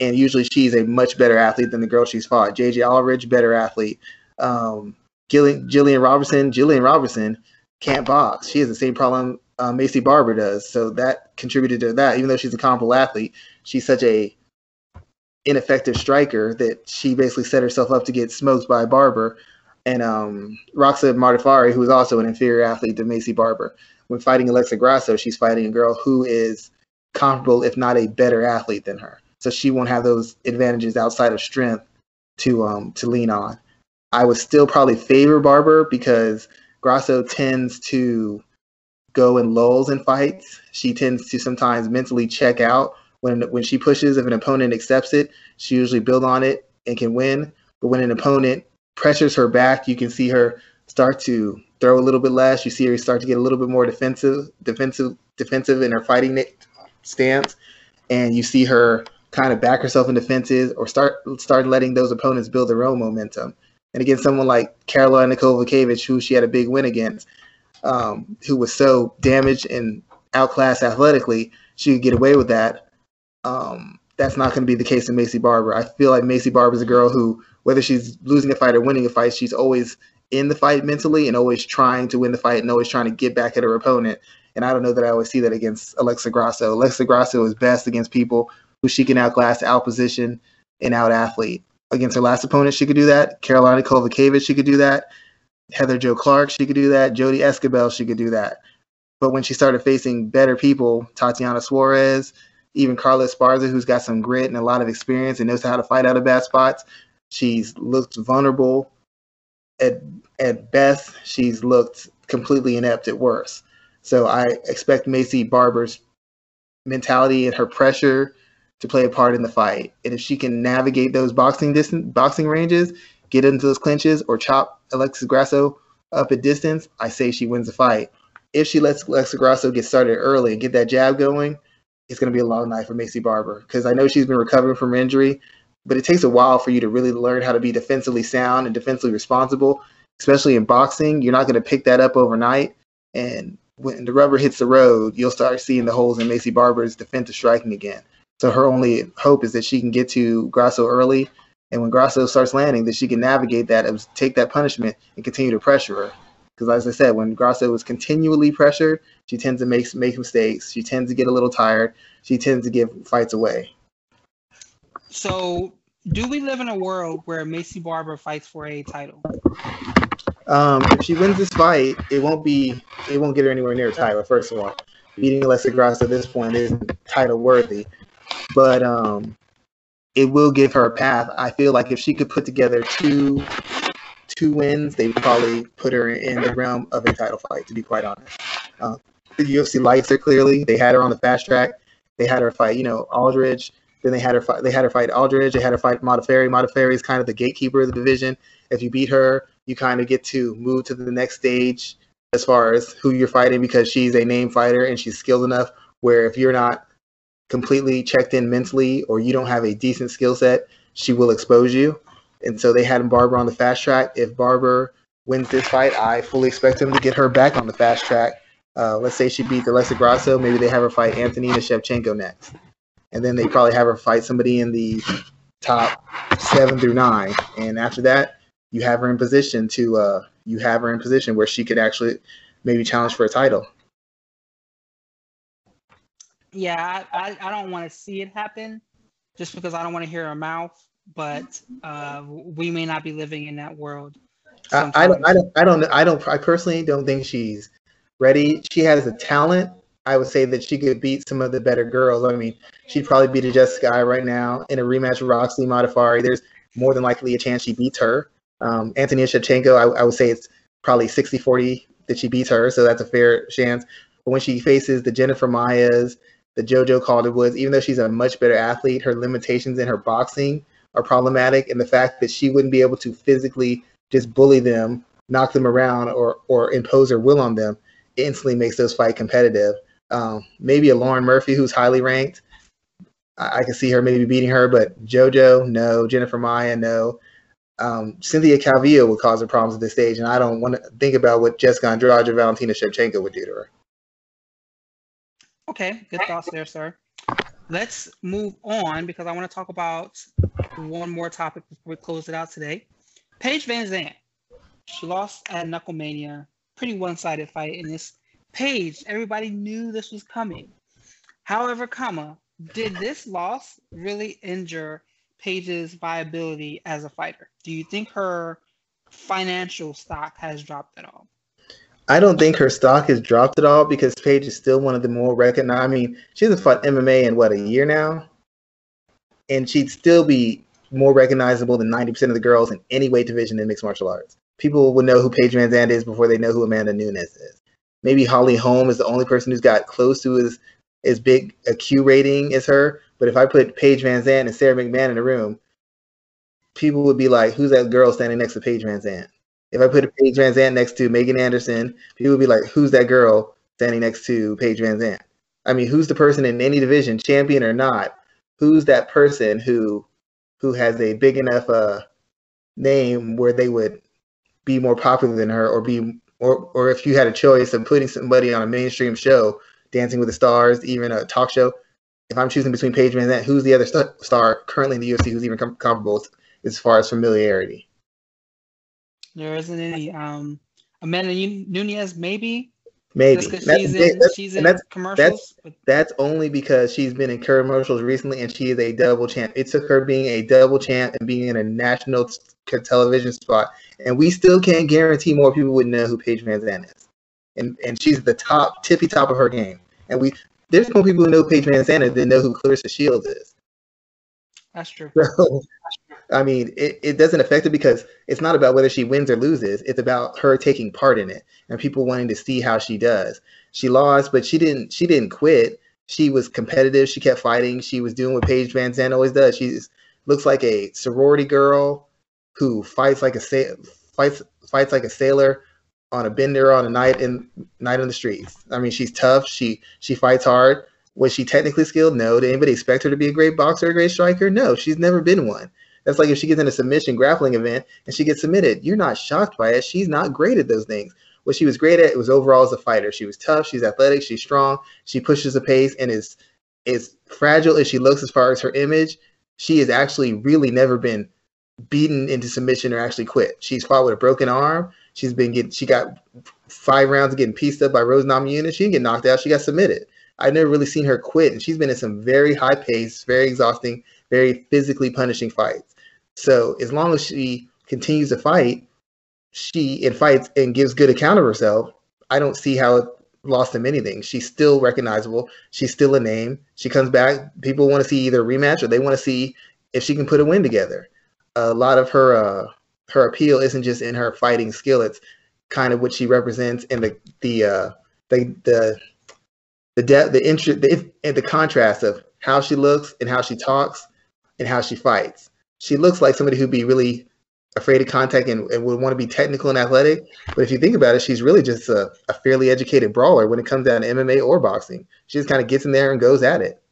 And usually she's a much better athlete than the girl she's fought. JJ Aldrich, better athlete. Um, Gillian, Jillian Robertson, Gillian Robertson can't box. She has the same problem uh, Maycee Barber does. So that contributed to that. Even though she's a comparable athlete, she's such a ineffective striker that she basically set herself up to get smoked by Barber. And um, Roxa Modafferi, who is also an inferior athlete to Maycee Barber, when fighting Alexa Grasso, she's fighting a girl who is comparable, if not a better athlete than her. So she won't have those advantages outside of strength to um, to lean on. I would still probably favor Barber because Grasso tends to go in lulls in fights. She tends to sometimes mentally check out when when she pushes. If an opponent accepts it, she usually build on it and can win. But when an opponent pressures her back, you can see her start to throw a little bit less. You see her start to get a little bit more defensive, defensive, defensive in her fighting stance, and you see her kind of back herself in defenses or start start letting those opponents build their own momentum. And again, someone like Karolina Kowalkiewicz, who she had a big win against, um, who was so damaged and outclassed athletically, she could get away with that. Um, that's not going to be the case in Maycee Barber. I feel like Maycee Barber is a girl who, whether she's losing a fight or winning a fight, she's always in the fight mentally and always trying to win the fight and always trying to get back at her opponent. And I don't know that I always see that against Alexa Grasso. Alexa Grasso is best against people who she can outclass, outposition, and out athlete. Against her last opponent, she could do that. Karolina Kowalkiewicz, she could do that. Heather Jo Clark, she could do that. Jodie Esquibel, she could do that. But when she started facing better people, Tatiana Suarez, even Carla Esparza, who's got some grit and a lot of experience and knows how to fight out of bad spots, she's looked vulnerable at at best. She's looked completely inept at worst. So I expect Maycee Barber's mentality and her pressure to play a part in the fight. And if she can navigate those boxing distance boxing ranges, get into those clinches, or chop Alexis Grasso up at distance, I say she wins the fight. If she lets Alexis Grasso get started early and get that jab going, it's going to be a long night for Maycee Barber because I know she's been recovering from injury, but it takes a while for you to really learn how to be defensively sound and defensively responsible, especially in boxing. You're not going to pick that up overnight. And when the rubber hits the road, you'll start seeing the holes in Maycee Barber's defensive striking again. So her only hope is that she can get to Grasso early, and when Grasso starts landing, that she can navigate that and take that punishment and continue to pressure her. Because as I said, when Grasso is continually pressured, she tends to make make mistakes. She tends to get a little tired. She tends to give fights away. So, do we live in a world where Maycee Barber fights for a title? Um, if she wins this fight, it won't be it won't get her anywhere near a title. First of all, beating Alexa Grasso at this point isn't title worthy but um, it will give her a path. I feel like if she could put together two two wins, they probably put her in the realm of a title fight. To be quite honest, uh, the UFC lights her clearly. They had her on the fast track. They had her fight, you know, Aldrich. Then they had her fight. They had her fight Aldrich. They had her fight Modafferi. Modafferi is kind of the gatekeeper of the division. If you beat her, you kind of get to move to the next stage as far as who you're fighting because she's a name fighter and she's skilled enough. Where if you're not completely checked in mentally or you don't have a decent skill set, she will expose you. And so they had Barber on the fast track. If Barber wins this fight, I fully expect him to get her back on the fast track. Uh, let's say she beats Alexa Grasso. Maybe they have her fight Antonina Shevchenko next. and then they probably have her fight somebody in the top seven through nine, and after that, you have her in position to uh, you have her in position where she could actually maybe challenge for a title. Yeah, I, I, I don't want to see it happen just because I don't want to hear her mouth, but uh, we may not be living in that world. I, I, don't, I don't, I don't, I don't, I personally don't think she's ready. She has the talent. I would say that she could beat some of the better girls. I mean, she'd probably beat a Jessica right now in a rematch with Roxy Modafferi. There's more than likely a chance she beats her. Um, Antonia Shevchenko, I, I, would say it's probably 60 40 that she beats her, so that's a fair chance. But when she faces the Jennifer Maias, the JoJo Calderwoods, even though she's a much better athlete, her limitations in her boxing are problematic. And the fact that she wouldn't be able to physically just bully them, knock them around, or, or impose her will on them instantly makes those fight competitive. Um, maybe a Lauren Murphy who's highly ranked. I, I can see her maybe beating her, but JoJo, no. Jennifer Maia, no. Um, Cynthia Calvillo would cause her problems at this stage, and I don't want to think about what Jessica Andrade or Valentina Shevchenko would do to her. Okay, good thoughts there, sir. Let's move on because I want to talk about one more topic before we close it out today. Paige VanZant. She lost at Knucklemania. Pretty one-sided fight in this. Paige, everybody knew this was coming. However, comma, did this loss really injure Paige's viability as a fighter? Do you think her financial stock has dropped at all? I don't think her stock has dropped at all because Paige is still one of the more recognized. I mean, she hasn't fought MMA in what a year now, and she'd still be more recognizable than ninety percent of the girls in any weight division in mixed martial arts. People would know who Paige VanZant is before they know who Amanda Nunes is. Maybe Holly Holm is the only person who's got close to as as big a Q rating as her. But if I put Paige VanZant and Sara McMann in a room, people would be like, "Who's that girl standing next to Paige VanZant?" If I put Paige VanZant next to Megan Anderson, people would be like, "Who's that girl standing next to Paige VanZant?" I mean, who's the person in any division, champion or not? Who's that person who who has a big enough uh, name where they would be more popular than her, or be or or if you had a choice of putting somebody on a mainstream show, Dancing with the Stars, even a talk show. If I'm choosing between Paige VanZant, who's the other st- star currently in the UFC who's even com- comparable as far as familiarity? There isn't any. Um, Amanda Nunes, maybe. Maybe she's in, that's, she's in that's, commercials. That's, that's only because she's been in commercials recently, and she is a double champ. It took her being a double champ and being in a national t- television spot, and we still can't guarantee more people would know who Paige VanZant is. And and she's the top, tippy top of her game. And we there's more people who know Paige VanZant than know who Claressa Shields is. That's true. So, I mean, it, it doesn't affect it because it's not about whether she wins or loses. It's about her taking part in it and people wanting to see how she does. She lost, but she didn't. She didn't quit. She was competitive. She kept fighting. She was doing what Paige VanZant always does. She looks like a sorority girl who fights like a fights fights like a sailor on a bender on a night in night on the streets. I mean, she's tough. She she fights hard. Was she technically skilled? No. Did anybody expect her to be a great boxer, a great striker? No. She's never been one. That's like if she gets in a submission grappling event and she gets submitted, you're not shocked by it. She's not great at those things. What she was great at was overall as a fighter. She was tough, she's athletic, she's strong, she pushes the pace, and is is fragile as she looks as far as her image. She has actually really never been beaten into submission or actually quit. She's fought with a broken arm. She's been getting she got five rounds getting pieced up by Rose Namajunas. She didn't get knocked out. She got submitted. I've never really seen her quit, and she's been in some very high pace, very exhausting, very physically punishing fights. So as long as she continues to fight, she and fights and gives good account of herself, I don't see how it lost him anything. She's still recognizable. She's still a name. She comes back. People want to see either a rematch or they want to see if she can put a win together. A lot of her uh, her appeal isn't just in her fighting skill. It's kind of what she represents and the the uh, the the the the the, the contrast of how she looks and how she talks and how she fights. She looks like somebody who'd be really afraid of contact and, and, would want to be technical and athletic. But if you think about it, she's really just a, a fairly educated brawler when it comes down to MMA or boxing. She just kind of gets in there and goes at it.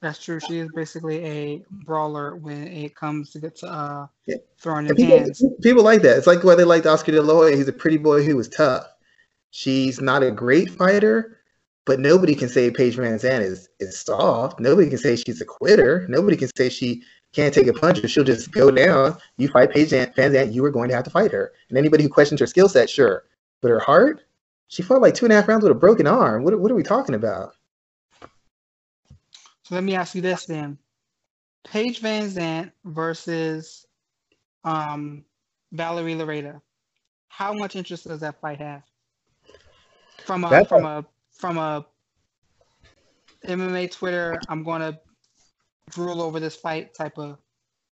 That's true. She is basically a brawler when it comes to get to uh, yeah. throwing in people, hands. People like that. It's like why they liked Oscar De La Hoya. He's a pretty boy who was tough. She's not a great fighter, but nobody can say Paige Van Zant is is soft. Nobody can say she's a quitter. Nobody can say she can't take a punch or she'll just go down. You fight Paige Van Zant, you are going to have to fight her. And anybody who questions her skill set, sure, but her heart, she fought like two and a half rounds with a broken arm. What what are we talking about? So let me ask you this then: Paige Van Zant versus um, Valerie Loureda. How much interest does that fight have? From a That's from a from a MMA Twitter, I'm gonna drool over this fight type of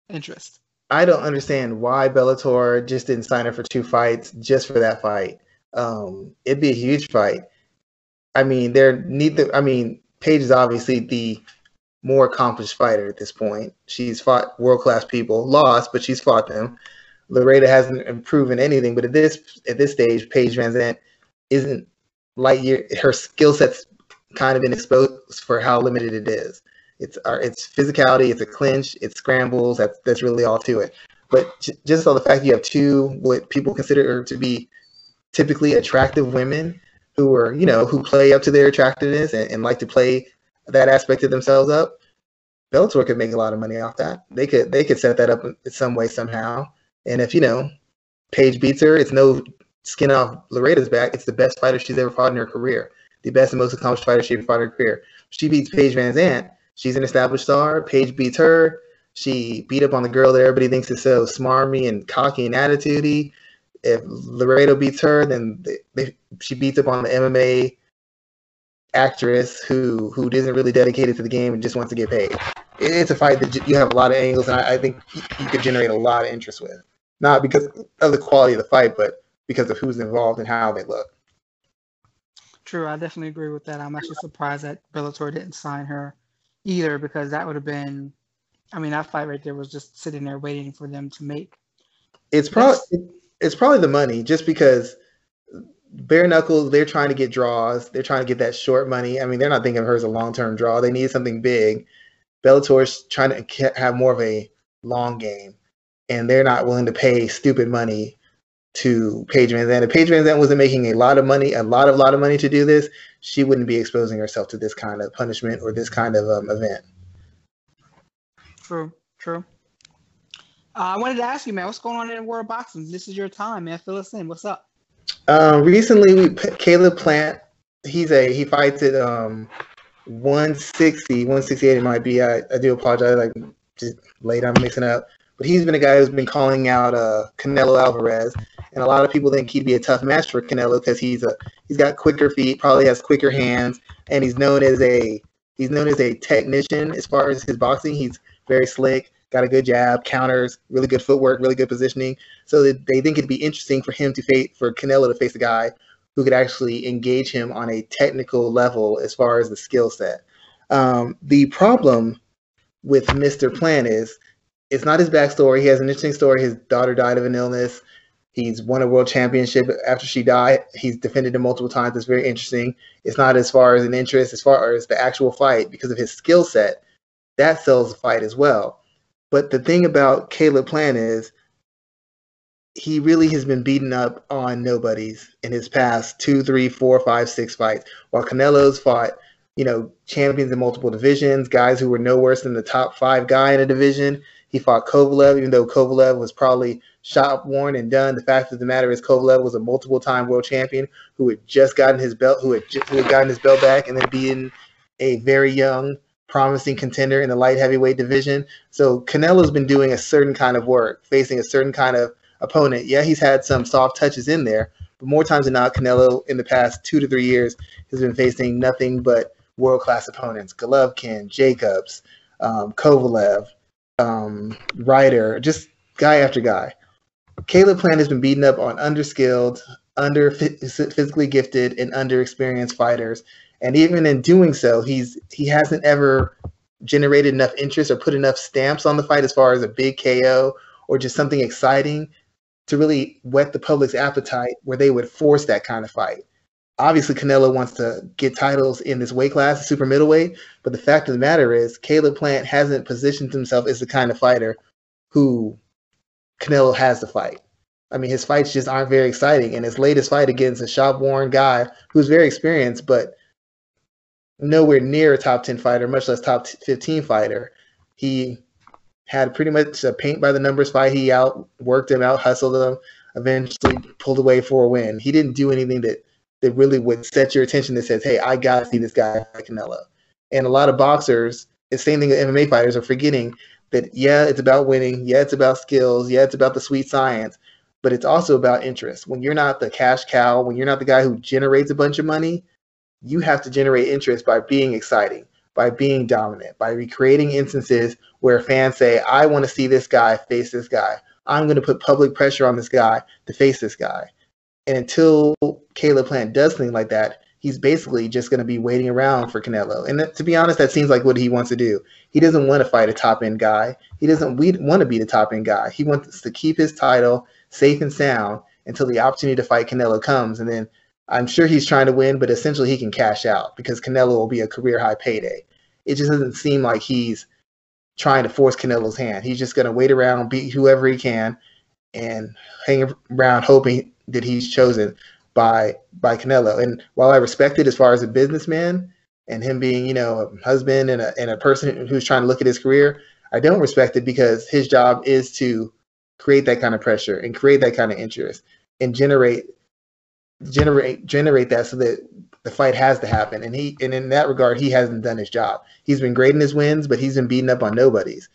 interest. I don't understand why Bellator just didn't sign her for two fights just for that fight. Um, it'd be a huge fight. I mean, they're neither. I mean, Paige is obviously the more accomplished fighter at this point. She's fought world class people, lost, but she's fought them. Loureda hasn't proven anything, but at this at this stage, Paige Van isn't light year. Her skill set's kind of been exposed for how limited it is. It's uh, it's physicality, it's a clinch, it's scrambles. That's that's really all to it. But just on the fact you have two what people consider to be typically attractive women who are you know who play up to their attractiveness and, and like to play that aspect of themselves up. Bellator could make a lot of money off that. They could they could set that up in some way somehow. And if you know Paige beats her, it's no skin off Loureda's back. It's the best fighter she's ever fought in her career. The best and most accomplished fighter she ever fought in her career. She beats Paige Van Zant. She's an established star. Paige beats her. She beat up on the girl that everybody thinks is so smarmy and cocky and attitudey. If Loureda beats her, then they, they, she beats up on the MMA actress who who isn't really dedicated to the game and just wants to get paid. It's a fight that you have a lot of angles, and I, I think you could generate a lot of interest with. Not because of the quality of the fight, but because of who's involved and how they look. True, I definitely agree with that. I'm actually surprised that Bellator didn't sign her either, because that would have been, I mean, that fight right there was just sitting there waiting for them to make. It's probably it's probably the money, just because bare knuckles, they're trying to get draws. They're trying to get that short money. I mean, they're not thinking of her as a long term draw. They need something big. Bellator's trying to have more of a long game, and they're not willing to pay stupid money to Paige Van Zant. If Paige Van Zant wasn't making a lot of money, a lot of lot of money to do this, she wouldn't be exposing herself to this kind of punishment or this kind of um, event. True, true. Uh, I wanted to ask you, man, what's going on in the world boxing? This is your time, man. Fill us in. What's up? Um, recently, we Caleb Plant. He's a he fights at um 160, 168. It might be. I, I do apologize. Like just late, I'm mixing up. But he's been a guy who's been calling out uh Canelo Alvarez, and a lot of people think he'd be a tough match for Canelo because he's a he's got quicker feet, probably has quicker hands, and he's known as a he's known as a technician as far as his boxing. He's very slick got a good jab, counters, really good footwork, really good positioning. So they think it'd be interesting for him to face for Canelo to face a guy who could actually engage him on a technical level as far as the skill set. Um, the problem with Mr. Plan is it's not his backstory. He has an interesting story. His daughter died of an illness. He's won a world championship after she died. He's defended it multiple times. It's very interesting. It's not as far as an interest, as far as the actual fight, because of his skill set. That sells the fight as well. But the thing about Caleb Plant is he really has been beaten up on nobodies in his past two, three, four, five, six fights. While Canelo's fought, you know, champions in multiple divisions, guys who were no worse than the top five guy in a division. He fought Kovalev, even though Kovalev was probably shot, worn, and done. The fact of the matter is, Kovalev was a multiple-time world champion who had just gotten his belt, who had, who had gotten his belt back, and then being a very young promising contender in the light heavyweight division. So Canelo's been doing a certain kind of work, facing a certain kind of opponent. Yeah, he's had some soft touches in there, but more times than not, Canelo in the past two to three years has been facing nothing but world class opponents: Golovkin, Jacobs, um, Kovalev, um, Ryder, just guy after guy. Caleb Plant has been beaten up on underskilled, under physically gifted, and underexperienced fighters and even in doing so, he's he hasn't ever generated enough interest or put enough stamps on the fight as far as a big KO or just something exciting to really whet the public's appetite where they would force that kind of fight. Obviously, Canelo wants to get titles in this weight class, super middleweight, but the fact of the matter is, Caleb Plant hasn't positioned himself as the kind of fighter who Canelo has to fight. I mean, his fights just aren't very exciting. And his latest fight against a shop worn guy who's very experienced, but nowhere near a top 10 fighter, much less top 15 fighter. He had pretty much a paint by the numbers fight. He outworked him, out hustled him, eventually pulled away for a win. He didn't do anything that that really would set your attention that says, "Hey, I gotta see this guy fight Canelo." And a lot of boxers, the same thing with MMA fighters, are forgetting that yeah, it's about winning, yeah, it's about skills, yeah, it's about the sweet science, but it's also about interest. When you're not the cash cow, when you're not the guy who generates a bunch of money, you have to generate interest by being exciting, by being dominant, by recreating instances where fans say, I want to see this guy face this guy. I'm going to put public pressure on this guy to face this guy. And until Caleb Plant does something like that, he's basically just going to be waiting around for Canelo. And to be honest, that seems like what he wants to do. He doesn't want to fight a top end guy. He doesn't want to be the top end guy. He wants to keep his title safe and sound until the opportunity to fight Canelo comes. And then I'm sure he's trying to win, but essentially he can cash out because Canelo will be a career high payday. It just doesn't seem like he's trying to force Canelo's hand. He's just going to wait around, beat whoever he can, and hang around hoping that he's chosen by by Canelo. And while I respect it as far as a businessman and him being, you know, a husband and a, and a person who's trying to look at his career, I don't respect it because his job is to create that kind of pressure and create that kind of interest and generate generate generate that so that the fight has to happen. And he and in that regard, he hasn't done his job. He's been great in his wins, but he's been beating up on nobodies.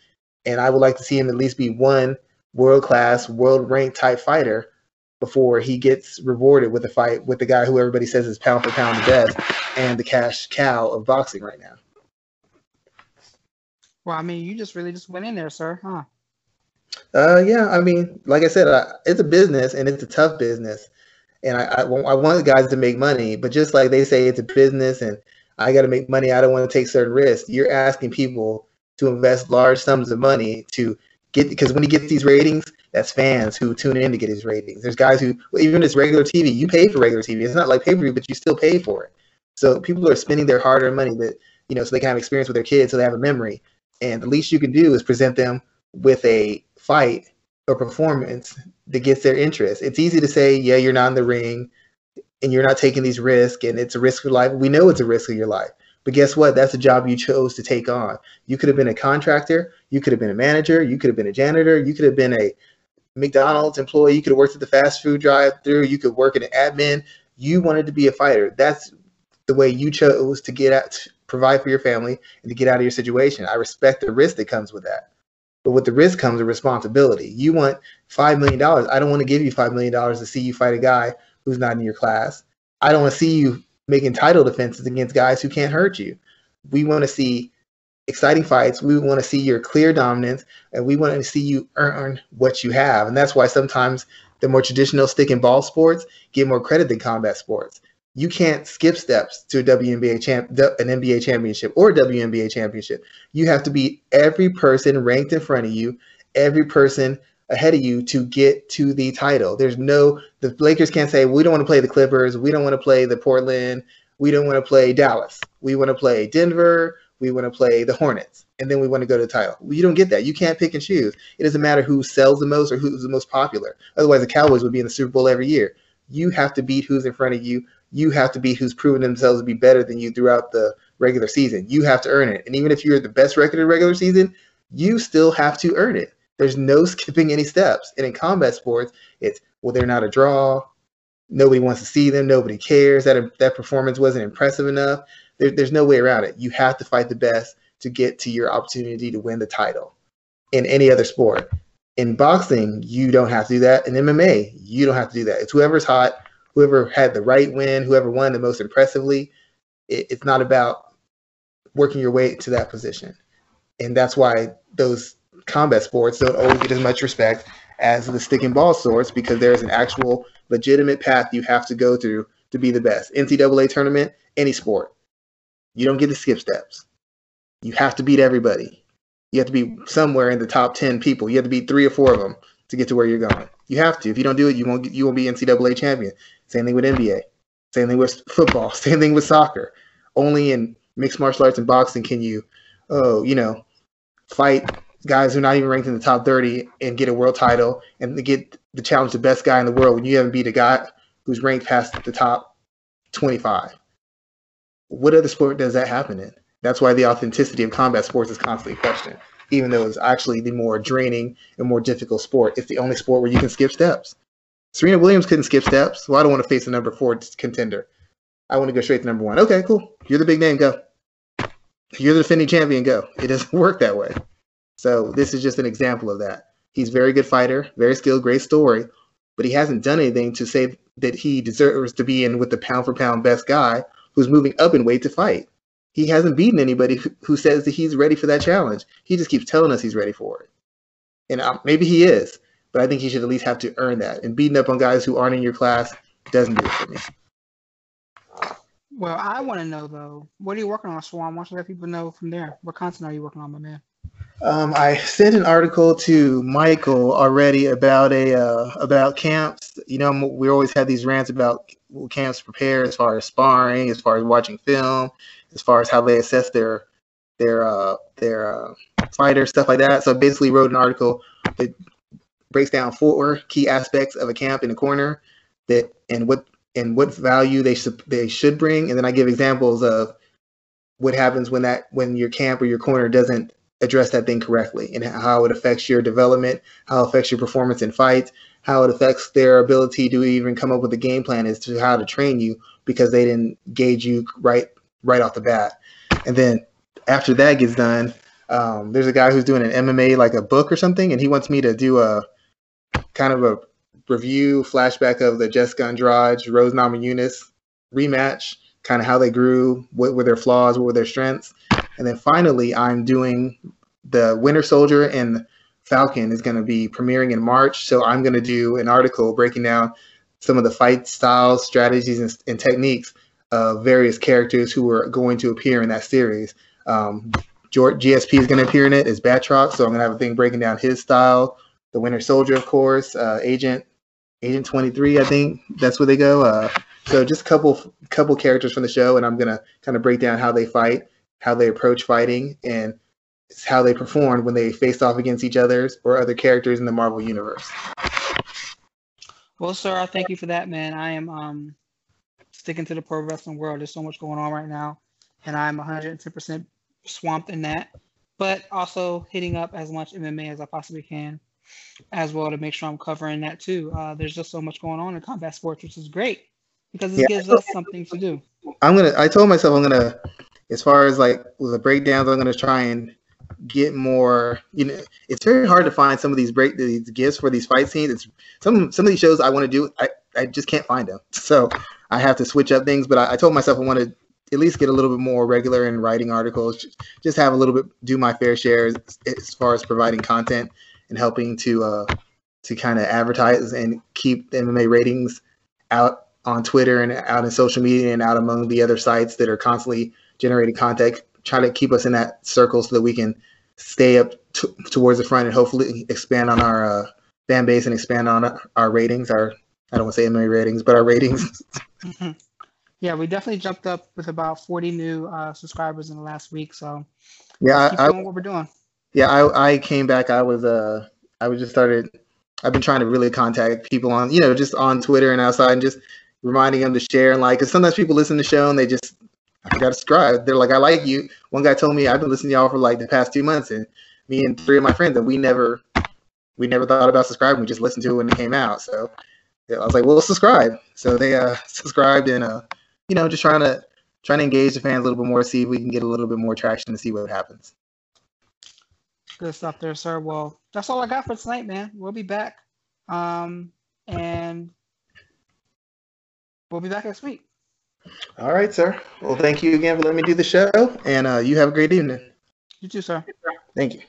And I would like to see him at least be one world class, world ranked type fighter before he gets rewarded with a fight with the guy who everybody says is pound for pound the best and the cash cow of boxing right now. Well, I mean, you just really just went in there, sir, huh? Uh, yeah. I mean, like I said, uh, it's a business and it's a tough business, and I, I, I want guys to make money. But just like they say, it's a business, and I got to make money. I don't want to take certain risks. You're asking people to invest large sums of money to get because when he gets these ratings, that's fans who tune in to get his ratings. There's guys who, even it's regular TV, you pay for regular TV. It's not like pay per view, but you still pay for it. So people are spending their hard earned money that, you know, so they can have experience with their kids, so they have a memory. And the least you can do is present them with a fight or performance that gets their interest. It's easy to say, yeah, you're not in the ring and you're not taking these risks and it's a risk of life. We know it's a risk of your life. But guess what? That's a job you chose to take on. You could have been a contractor, you could have been a manager, you could have been a janitor, you could have been a McDonald's employee. You could have worked at the fast food drive-through. You could work in an admin. You wanted to be a fighter. That's the way you chose to get out, provide for your family, and to get out of your situation. I respect the risk that comes with that. But with the risk comes a responsibility. You want $5 million. I don't want to give you $5 million to see you fight a guy who's not in your class. I don't want to see you making title defenses against guys who can't hurt you. We want to see exciting fights. We want to see your clear dominance, and we want to see you earn what you have. And that's why sometimes the more traditional stick and ball sports get more credit than combat sports. You can't skip steps to a WNBA champ, an NBA championship or WNBA championship. You have to beat every person ranked in front of you, every person ahead of you to get to the title. There's no the Lakers can't say we don't want to play the Clippers, we don't want to play the Portland, we don't want to play Dallas. We want to play Denver, we want to play the Hornets, and then we want to go to the title. You don't get that. You can't pick and choose. It doesn't matter who sells the most or who's the most popular. Otherwise, the Cowboys would be in the Super Bowl every year. You have to beat who's in front of you. You have to beat who's proven themselves to be better than you throughout the regular season. You have to earn it. And even if you're the best record in regular season, you still have to earn it. There's no skipping any steps. And in combat sports, it's well, they're not a draw. Nobody wants to see them. Nobody cares. That that performance wasn't impressive enough. There, there's no way around it. You have to fight the best to get to your opportunity to win the title. In any other sport, in boxing, you don't have to do that. In MMA, you don't have to do that. It's whoever's hot, whoever had the right win, whoever won the most impressively. It, it's not about working your way to that position, and that's why those combat sports don't always get as much respect as the stick and ball sports because there's an actual legitimate path you have to go through to be the best. NCAA tournament, any sport. You don't get to skip steps. You have to beat everybody. You have to be somewhere in the top 10 people. You have to beat three or four of them to get to where you're going. You have to. If you don't do it, you won't you won't be NCAA champion. Same thing with NBA. Same thing with football. Same thing with soccer. Only in mixed martial arts and boxing can you, oh, you know, fight guys who are not even ranked in the top 30 and get a world title and get the challenge the best guy in the world when you haven't beat a guy who's ranked past the top 25 what other sport does that happen in? That's why the authenticity of combat sports is constantly questioned, even though it's actually the more draining and more difficult sport. It's the only sport where you can skip steps. Serena Williams couldn't skip steps. Well, I don't want to face a number four contender. I want to go straight to number one. Okay, cool. You're the big name. Go. You're the defending champion. Go. It doesn't work that way. So this is just an example of that. He's very good fighter, very skilled, great story, but he hasn't done anything to say that he deserves to be in with the pound for pound best guy who's moving up in weight to fight. He hasn't beaten anybody who says that he's ready for that challenge. He just keeps telling us he's ready for it. And um, maybe he is, but I think he should at least have to earn that. And beating up on guys who aren't in your class doesn't do it for me. Well, I want to know though, what are you working on, Swan? Why don't you let people know from there? What content are you working on, my man? Um, I sent an article to Michael already about a uh, about camps. You know, we always have these rants about camps prepare as far as sparring, as far as watching film, as far as how they assess their their uh, their uh, fighter stuff like that. So I basically wrote an article that breaks down four key aspects of a camp in a corner that and what and what value they should they should bring, and then I give examples of what happens when that when your camp or your corner doesn't address that thing correctly and how it affects your development, how it affects your performance in fights, how it affects their ability to even come up with a game plan as to how to train you because they didn't gauge you right right off the bat. And then after that gets done, um, there's a guy who's doing an MMA like a book or something, and he wants me to do a kind of a review flashback of the Jessica Andrade Rose Namajunas rematch, kind of how they grew, what were their flaws, what were their strengths, and then finally I'm doing the Winter Soldier and Falcon is going to be premiering in March. So I'm going to do an article breaking down some of the fight styles, strategies, and, and techniques of various characters who are going to appear in that series. Um, GSP is going to appear in it as Batroc, so I'm going to have a thing breaking down his style. The Winter Soldier, of course, uh, Agent Agent 23, I think that's where they go. Uh, so just a couple couple characters from the show, and I'm going to kind of break down how they fight, how they approach fighting, and how they performed when they faced off against each other or other characters in the Marvel universe. Well, sir, I thank you for that, man. I am um, sticking to the pro wrestling world. There's so much going on right now, and I'm 110% swamped in that. But also hitting up as much MMA as I possibly can, as well to make sure I'm covering that too. Uh, there's just so much going on in combat sports, which is great because it yeah. gives us something to do. I'm gonna. I told myself I'm gonna, as far as like the breakdowns, I'm gonna try and get more you know it's very hard to find some of these break these gifts for these fight scenes. It's some some of these shows i want to do i i just can't find them so i have to switch up things but i, I told myself i want to at least get a little bit more regular in writing articles just have a little bit do my fair share as, as far as providing content and helping to uh to kind of advertise and keep the mma ratings out on twitter and out in social media and out among the other sites that are constantly generating content try to keep us in that circle so that we can stay up t- towards the front and hopefully expand on our uh, fan base and expand on our ratings. Our I don't want to say MMA ratings, but our ratings. mm-hmm. Yeah, we definitely jumped up with about 40 new uh, subscribers in the last week. So yeah, keep I, doing I, what we're doing. Yeah, I, I came back. I was uh I was just started. I've been trying to really contact people on you know just on Twitter and outside and just reminding them to share and like because sometimes people listen to the show and they just I got to subscribe. They're like, I like you. One guy told me I've been listening to y'all for like the past two months, and me and three of my friends, and we never, we never thought about subscribing. We just listened to it when it came out. So I was like, well, subscribe. So they uh, subscribed, and uh, you know, just trying to trying to engage the fans a little bit more, see if we can get a little bit more traction to see what happens. Good stuff there, sir. Well, that's all I got for tonight, man. We'll be back, um, and we'll be back next week. All right, sir. Well, thank you again for letting me do the show, and uh, you have a great evening. You too, sir. Thank you.